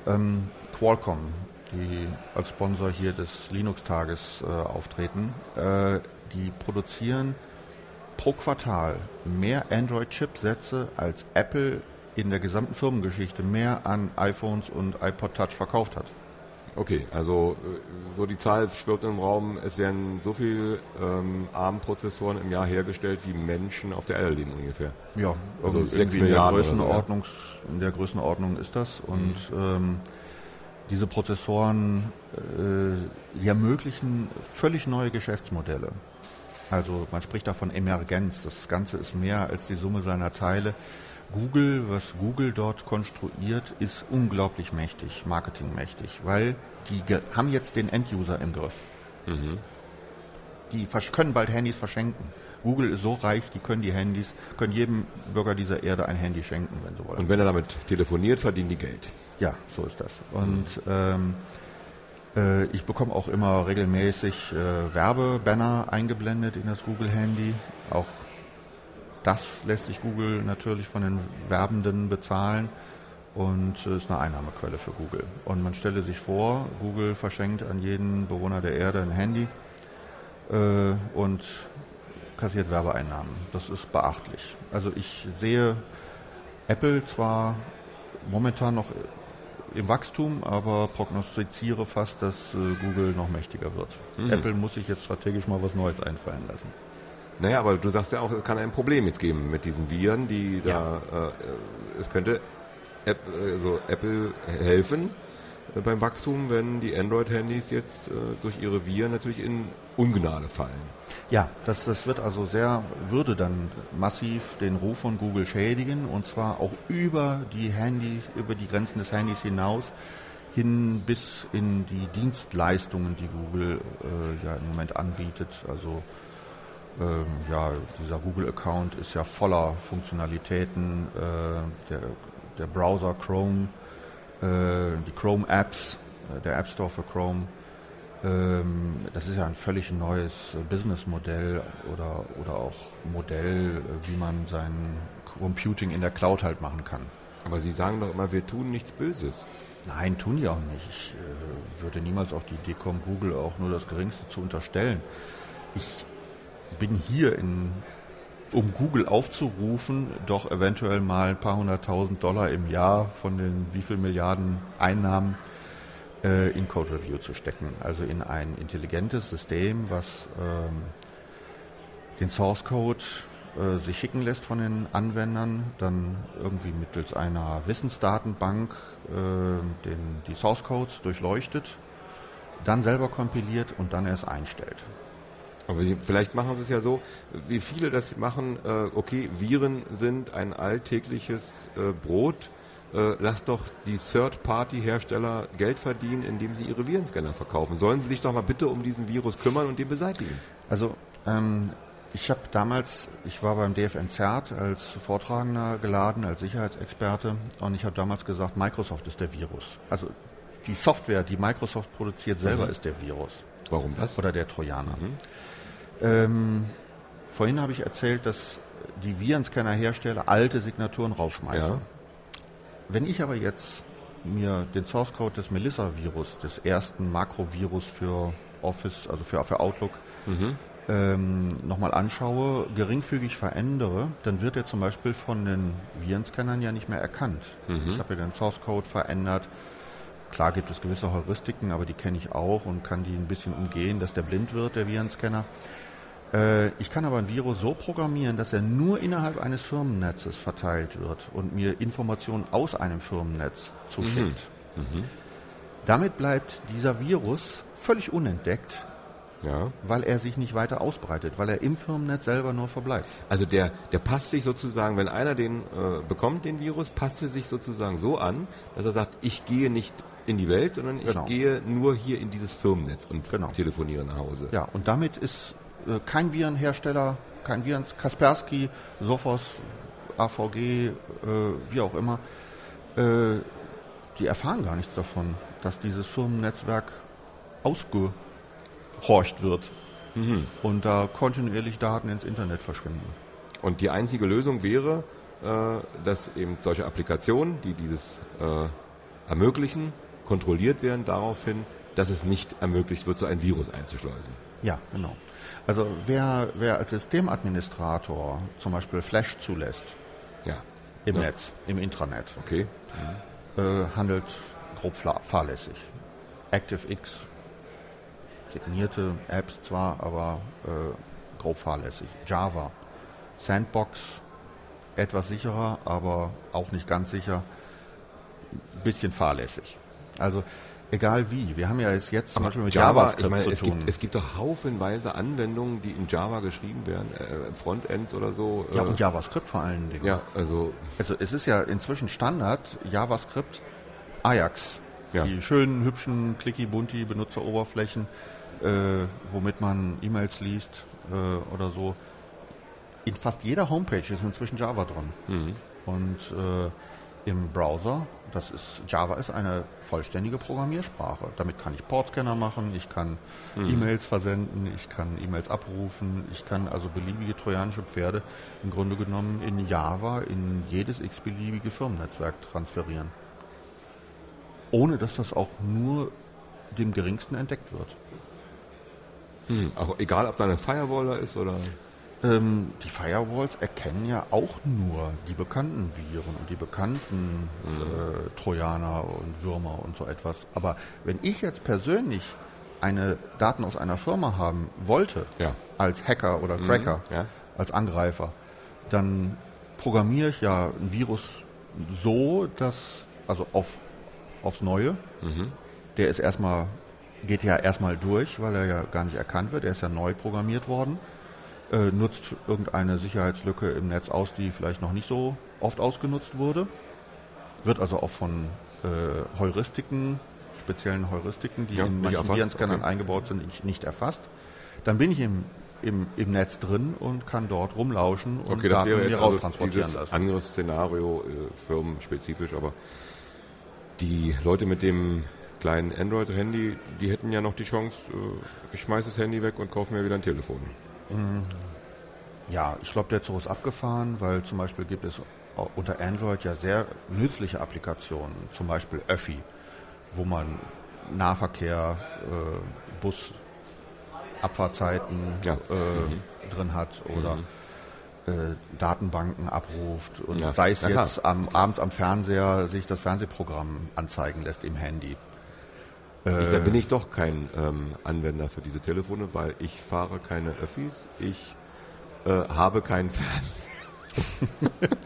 C: Ähm, Qualcomm, die als Sponsor hier des Linux-Tages äh, auftreten, äh, die produzieren pro Quartal mehr Android-Chipsätze als Apple in der gesamten Firmengeschichte mehr an iPhones und iPod Touch verkauft hat.
B: Okay, also äh, so die Zahl schwirrt im Raum, es werden so viel ähm, ARM-Prozessoren im Jahr hergestellt, wie Menschen auf der Erde leben ungefähr.
C: Ja,
B: Also
C: irgendwie
B: sechs
C: in der,
B: Milliarden oder so,
C: Größenordnung, in der Größenordnung ist das. Und ähm, diese Prozessoren äh, ermöglichen völlig neue Geschäftsmodelle. Also man spricht da von Emergenz. Das Ganze ist mehr als die Summe seiner Teile. Google, was Google dort konstruiert, ist unglaublich mächtig, marketingmächtig, weil die haben jetzt den Enduser im Griff. Die versch- können bald Handys verschenken. Google ist so reich, die können die Handys, können jedem Bürger dieser Erde ein Handy schenken, wenn sie wollen.
B: Und wenn er damit telefoniert, verdienen die Geld.
C: Ja, so ist das. Und ähm, äh, ich bekomme auch immer regelmäßig äh, Werbebanner eingeblendet in das Google-Handy. Auch das lässt sich Google natürlich von den Werbenden bezahlen und äh, ist eine Einnahmequelle für Google. Und man stelle sich vor, Google verschenkt an jeden Bewohner der Erde ein Handy äh, und kassiert Werbeeinnahmen. Das ist beachtlich. Also ich sehe Apple zwar momentan noch im Wachstum, aber prognostiziere fast, dass äh, Google noch mächtiger wird. Apple muss sich jetzt strategisch mal was Neues einfallen lassen.
B: Naja, aber du sagst ja auch, es kann ein Problem jetzt geben mit diesen Viren, die da, äh, es könnte App, also Apple helfen äh, beim Wachstum, wenn die Android-Handys jetzt äh, durch ihre Viren natürlich in Ungnade fallen.
C: Ja, das, das wird also sehr, würde dann massiv den Ruf von Google schädigen und zwar auch über die Handys, über die Grenzen des Handys hinaus hin bis in die Dienstleistungen, die Google äh, ja im Moment anbietet. Also ähm, ja, dieser Google-Account ist ja voller Funktionalitäten. Äh, der, der Browser Chrome, äh, die Chrome-Apps, äh, der App Store für Chrome, das ist ja ein völlig neues Businessmodell oder, oder auch Modell, wie man sein Computing in der Cloud halt machen kann.
B: Aber Sie sagen doch immer, wir tun nichts Böses.
C: Nein, tun die auch nicht. Ich äh, würde niemals auf die Idee kommen, Google auch nur das Geringste zu unterstellen. Ich bin hier in, um Google aufzurufen, doch eventuell mal ein paar hunderttausend Dollar im Jahr von den wie viel Milliarden Einnahmen äh, in Code Review zu stecken. Also in ein intelligentes System, was ähm, den Source Code äh, sich schicken lässt von den Anwendern, dann irgendwie mittels einer Wissensdatenbank äh, den, die Source Codes durchleuchtet, dann selber kompiliert und dann erst einstellt.
B: Aber vielleicht machen Sie es ja so, wie viele das machen, äh, okay, Viren sind ein alltägliches äh, Brot, äh, lasst doch die Third-Party-Hersteller Geld verdienen, indem sie ihre Virenscanner verkaufen. Sollen Sie sich doch mal bitte um diesen Virus kümmern und den beseitigen?
C: Also ähm, ich habe damals, ich war beim DFN CERT als Vortragender geladen, als Sicherheitsexperte und ich habe damals gesagt, Microsoft ist der Virus. Also die Software, die Microsoft produziert, selber mhm. ist der Virus.
B: Warum das?
C: Oder der Trojaner. Mhm. Ähm, vorhin habe ich erzählt, dass die Virenscanner-Hersteller alte Signaturen rausschmeißen. Ja. Wenn ich aber jetzt mir den Source Code des Melissa-Virus, des ersten Makrovirus für Office, also für, für Outlook, mhm ähm, nochmal anschaue, geringfügig verändere, dann wird er zum Beispiel von den Virenscannern ja nicht mehr erkannt. Mhm. Ich habe ja den Source Code verändert. Klar gibt es gewisse Heuristiken, aber die kenne ich auch und kann die ein bisschen umgehen, dass der blind wird, der Virenscanner. Äh, ich kann aber ein Virus so programmieren, dass er nur innerhalb eines Firmennetzes verteilt wird und mir Informationen aus einem Firmennetz zuschickt. Mhm. Mhm. Damit bleibt dieser Virus völlig unentdeckt ja. weil er sich nicht weiter ausbreitet, weil er im Firmennetz selber nur verbleibt.
B: Also der, der passt sich sozusagen, wenn einer den äh, bekommt, den Virus, passt er sich sozusagen so an, dass er sagt, ich gehe nicht in die Welt, sondern ich genau. gehe nur hier in dieses Firmennetz und genau. telefoniere nach Hause.
C: Ja, und damit ist kein Virenhersteller, kein Viren, Kaspersky, Sophos, AVG, äh, wie auch immer, äh, die erfahren gar nichts davon, dass dieses Firmennetzwerk ausge horcht wird mhm. und da kontinuierlich Daten ins Internet verschwinden.
B: Und die einzige Lösung wäre, äh, dass eben solche Applikationen, die dieses äh, ermöglichen, kontrolliert werden daraufhin, dass es nicht ermöglicht wird, so ein Virus einzuschleusen.
C: Ja, genau. Also wer, wer als Systemadministrator zum Beispiel Flash zulässt, ja. im ja. Netz, im Intranet,
B: okay.
C: Mhm. Äh, handelt grob fahrlässig. ActiveX signierte Apps zwar, aber äh, grob fahrlässig. Java, Sandbox, etwas sicherer, aber auch nicht ganz sicher, bisschen fahrlässig. Also egal wie, wir haben ja jetzt, jetzt
B: zum Beispiel mit Java, JavaScript ich meine, zu es tun. Gibt, es gibt doch haufenweise Anwendungen, die in Java geschrieben werden, äh, Frontends oder so.
C: Äh. Ja, und JavaScript vor allen Dingen.
B: Ja, also.
C: Also es ist ja inzwischen Standard, JavaScript, Ajax. Ja. Die schönen, hübschen, clicky, bunti Benutzeroberflächen, äh, womit man E-Mails liest äh, oder so. In fast jeder Homepage ist inzwischen Java drin. Mhm. Und äh, im Browser, das ist Java ist eine vollständige Programmiersprache. Damit kann ich Portscanner machen, ich kann mhm. E-Mails versenden, ich kann E-Mails abrufen, ich kann also beliebige trojanische Pferde im Grunde genommen in Java in jedes x-beliebige Firmennetzwerk transferieren. Ohne dass das auch nur dem geringsten entdeckt wird.
B: Hm, auch egal, ob da eine Firewall da ist oder.
C: Ähm, die Firewalls erkennen ja auch nur die bekannten Viren und die bekannten mhm. äh, Trojaner und Würmer und so etwas. Aber wenn ich jetzt persönlich eine Daten aus einer Firma haben wollte, ja. als Hacker oder Cracker, mhm, ja. als Angreifer, dann programmiere ich ja ein Virus so, dass, also auf, aufs Neue, mhm. der ist erstmal geht ja erstmal durch, weil er ja gar nicht erkannt wird. Er ist ja neu programmiert worden, äh, nutzt irgendeine Sicherheitslücke im Netz aus, die vielleicht noch nicht so oft ausgenutzt wurde. Wird also auch von äh, Heuristiken, speziellen Heuristiken, die ja, in manchen Virenscannern okay. eingebaut sind, nicht, nicht erfasst. Dann bin ich im, im, im Netz drin und kann dort rumlauschen und
B: okay, Daten mir also transportieren lassen. Angriffsszenario, äh, firmenspezifisch, aber die Leute mit dem kleinen Android-Handy, die hätten ja noch die Chance, äh, ich schmeiße das Handy weg und kaufe mir wieder ein Telefon.
C: Ja, ich glaube, der Zug ist abgefahren, weil zum Beispiel gibt es unter Android ja sehr nützliche Applikationen, zum Beispiel Öffi, wo man Nahverkehr, äh, Bus, Abfahrtzeiten
B: Ja.
C: äh, drin hat oder äh, Datenbanken abruft und
B: Ja,
C: sei es jetzt am, abends am Fernseher sich das Fernsehprogramm anzeigen lässt im Handy.
B: Ich, da bin ich doch kein ähm, Anwender für diese Telefone, weil ich fahre keine Öffis, ich äh, habe keinen Fernseher.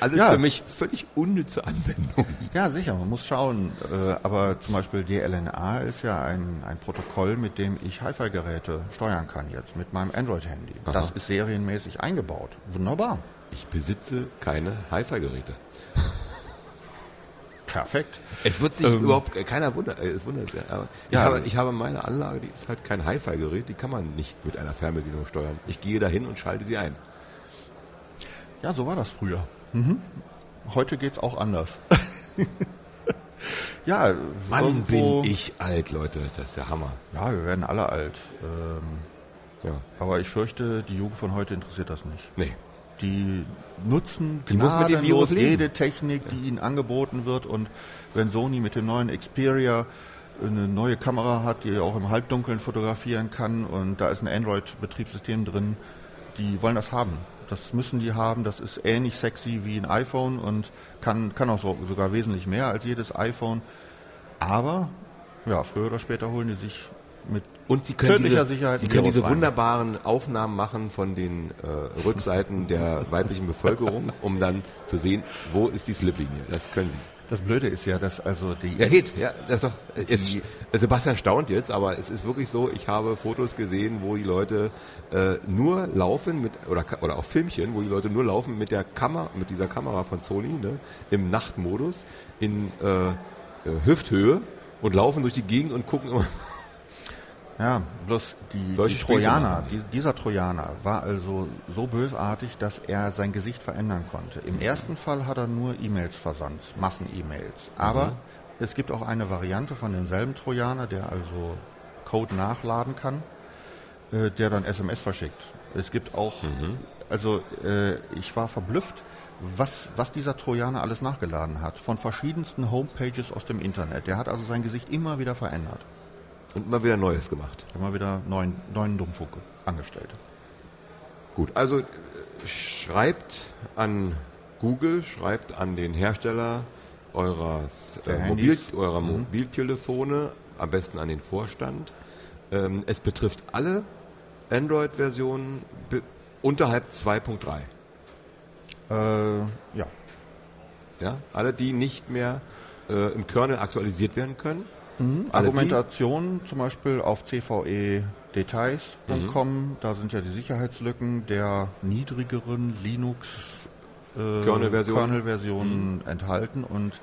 B: Alles
C: Ja.
B: für mich völlig unnütze Anwendung.
C: Ja, sicher, man muss schauen. Äh, aber zum Beispiel DLNA ist ja ein, ein Protokoll, mit dem ich Hi-Fi-Geräte steuern kann jetzt mit meinem Android-Handy. Das ist serienmäßig eingebaut. Wunderbar.
B: Ich besitze keine Hi-Fi-Geräte.
C: Perfekt.
B: Es wird sich
C: Ähm.
B: überhaupt keiner wundert. äh, Es wundert aber ich,
C: Ja.
B: habe, ich habe meine Anlage, die ist halt kein Hi-Fi-Gerät, die kann man nicht mit einer Fernbedienung steuern. Ich gehe dahin und schalte sie ein.
C: Ja, so war das früher. Mhm. Heute geht's auch anders. ja,
B: Mann,
C: irgendwo-
B: bin ich alt, Leute. Das ist der Hammer.
C: Ja, wir werden alle alt. Ähm,
B: Ja.
C: aber ich fürchte, die Jugend von heute interessiert das nicht.
B: Nee.
C: Die nutzen gnadenlos jede Technik, die ihnen angeboten wird. Und wenn Sony mit dem neuen Xperia eine neue Kamera hat, die auch im Halbdunkeln fotografieren kann und da ist ein Android-Betriebssystem drin, die wollen das haben. Das müssen die haben. Das ist ähnlich sexy wie ein iPhone und kann, kann auch so, sogar wesentlich mehr als jedes iPhone. Aber ja, früher oder später holen die sich mit
B: Und sie können, diese,
C: Sicherheit
B: sie können diese wunderbaren Aufnahmen machen von den äh, Rückseiten der weiblichen Bevölkerung, um dann zu sehen, wo ist die Sliplinie. Das können sie.
C: Das Blöde ist ja, dass also die
B: Ja, geht. Ja, doch. Jetzt, Sebastian staunt jetzt, aber es ist wirklich so, ich habe Fotos gesehen, wo die Leute äh, nur laufen mit, oder, oder auch Filmchen, wo die Leute nur laufen mit der Kamera, mit dieser Kamera von Sony, ne, im Nachtmodus, in äh, äh, Hüfthöhe und laufen durch die Gegend und gucken immer.
C: Ja, bloß die, die Trojaner,
B: die,
C: dieser Trojaner war also so bösartig, dass er sein Gesicht verändern konnte. Im ersten Fall hat er nur E-Mails versandt, Massen-E-Mails. Aber
B: Mhm.
C: es gibt auch eine Variante von demselben Trojaner, der also Code nachladen kann, äh, der dann SMS verschickt. Es gibt auch,
B: Mhm.
C: also äh, ich war verblüfft, was, was dieser Trojaner alles nachgeladen hat. Von verschiedensten Homepages aus dem Internet. Der hat also sein Gesicht immer wieder verändert.
B: Und immer wieder Neues gemacht.
C: Immer wieder neuen, neuen Dummfug angestellt.
B: Gut, also äh, schreibt an Google, schreibt an den Hersteller eures, äh, Mobil, eurer
C: Mhm.
B: Mobiltelefone, am besten an den Vorstand. Ähm, es betrifft alle Android-Versionen be- unterhalb 2.3.
C: Äh, ja.
B: Ja? Alle, die nicht mehr äh, im Kernel aktualisiert werden können. Die-
C: Argumentation zum Beispiel auf cvedetails.com,
B: Mhm.
C: da sind ja die Sicherheitslücken der niedrigeren Linux äh,
B: Kernel-Version.
C: Kernel-Versionen enthalten und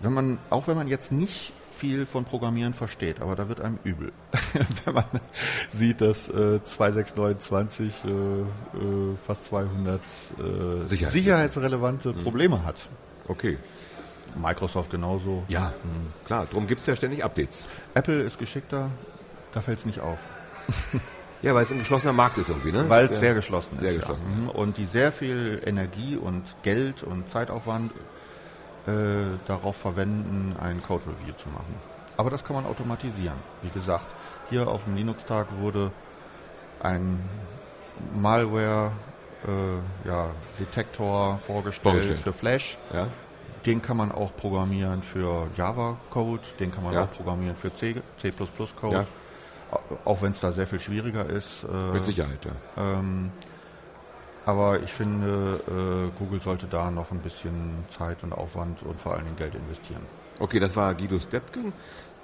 C: wenn man, auch wenn man jetzt nicht viel von Programmieren versteht, aber da wird einem übel, wenn man sieht, dass äh, 2629 äh, äh, fast 200 äh,
B: Sicherheits-
C: sicherheitsrelevante Probleme hat.
B: Okay.
C: Microsoft genauso.
B: Ja, klar, darum gibt es ja ständig Updates.
C: Apple ist geschickter, da fällt es nicht auf.
B: Ja, weil es ein geschlossener Markt ist irgendwie, ne?
C: Weil es
B: Ja.
C: sehr geschlossen ist.
B: Sehr
C: ja.
B: geschlossen.
C: Mhm. Und die sehr viel Energie und Geld und Zeitaufwand äh, darauf verwenden, ein Code-Review zu machen. Aber das kann man automatisieren. Wie gesagt, hier auf dem Linux-Tag wurde ein Malware äh, ja, Detektor vorgestellt,
B: Vorgestellt.
C: für Flash.
B: Ja?
C: Den kann man auch programmieren für Java-Code, den kann man
B: Ja.
C: auch programmieren für C, C++-Code.
B: Ja.
C: Auch wenn es da sehr viel schwieriger ist. Äh,
B: Mit Sicherheit, ja.
C: ähm, aber ich finde, äh, Google sollte da noch ein bisschen Zeit und Aufwand und vor allen Dingen Geld investieren.
B: Okay, das war Guido Stepken,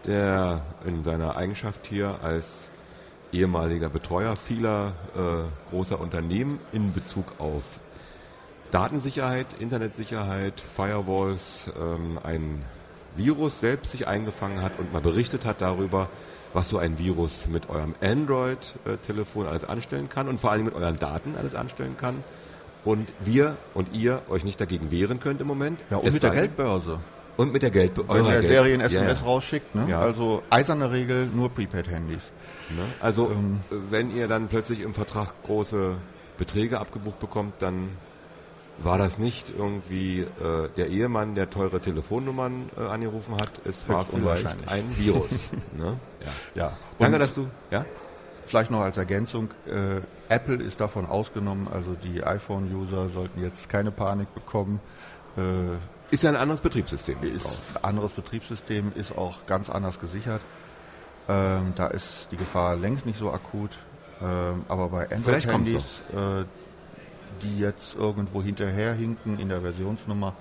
B: der in seiner Eigenschaft hier als ehemaliger Betreuer vieler äh, großer Unternehmen in Bezug auf Datensicherheit, Internetsicherheit, Firewalls, ähm, ein Virus selbst sich eingefangen hat und mal berichtet hat darüber, was so ein Virus mit eurem Android-Telefon alles anstellen kann und vor allem mit euren Daten alles anstellen kann. Und wir und ihr euch nicht dagegen wehren könnt im Moment.
C: Ja, und
B: Es
C: mit der Geldbörse.
B: Und mit der Geld
C: wenn
B: eurer
C: der
B: Geld-
C: Serien
B: Ja,
C: SMS
B: ja.
C: rausschickt. Ne?
B: Ja.
C: Also eiserne Regel, nur Prepaid-Handys.
B: Ne? Also
C: Ähm.
B: wenn ihr dann plötzlich im Vertrag große Beträge abgebucht bekommt, dann war das nicht irgendwie äh, der Ehemann, der teure Telefonnummern äh, angerufen hat. Es war vielleicht
C: unwahrscheinlich.
B: ein Virus. ne? ja.
C: Ja.
B: Danke, dass du. Ja?
C: Vielleicht noch als Ergänzung, äh, Apple ist davon ausgenommen, also die iPhone-User sollten jetzt keine Panik bekommen. Äh,
B: Ist ja ein anderes Betriebssystem.
C: ist
B: drauf.
C: ein anderes Betriebssystem, ist auch ganz anders gesichert. Ähm, da ist die Gefahr längst nicht so akut. Ähm, aber bei Android-Handys, äh, die jetzt irgendwo hinterherhinken in der Versionsnummer,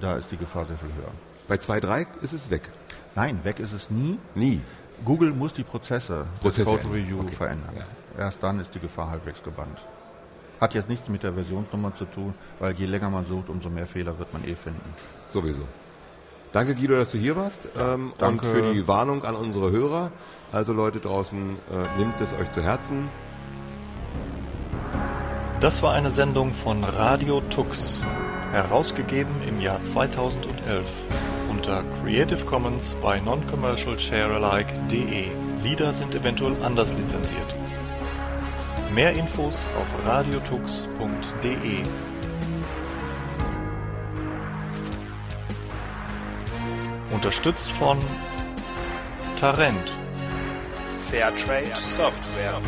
C: da ist die Gefahr sehr viel höher.
B: Bei 2.3 ist es weg.
C: Nein, weg ist es nie.
B: Nie.
C: Google muss die Prozesse,
B: Prozesse
C: des Code. Review
B: Okay.
C: verändern.
B: Ja.
C: Erst dann ist die Gefahr halbwegs gebannt. Hat jetzt nichts mit der Versionsnummer zu tun, weil je länger man sucht, umso mehr Fehler wird man eh finden.
B: Sowieso. Danke Guido, dass du hier warst. ähm,
C: danke.
B: Und für die Warnung an unsere Hörer. Also Leute draußen, äh, nehmt es euch zu Herzen.
D: Das war eine Sendung von Radio Tux, herausgegeben im Jahr 2011 unter Creative Commons by Non-Commercial Sharealike.de. Lieder sind eventuell anders lizenziert. Mehr Infos auf radiotux.de. Unterstützt von Tarent.
E: Fairtrade Software.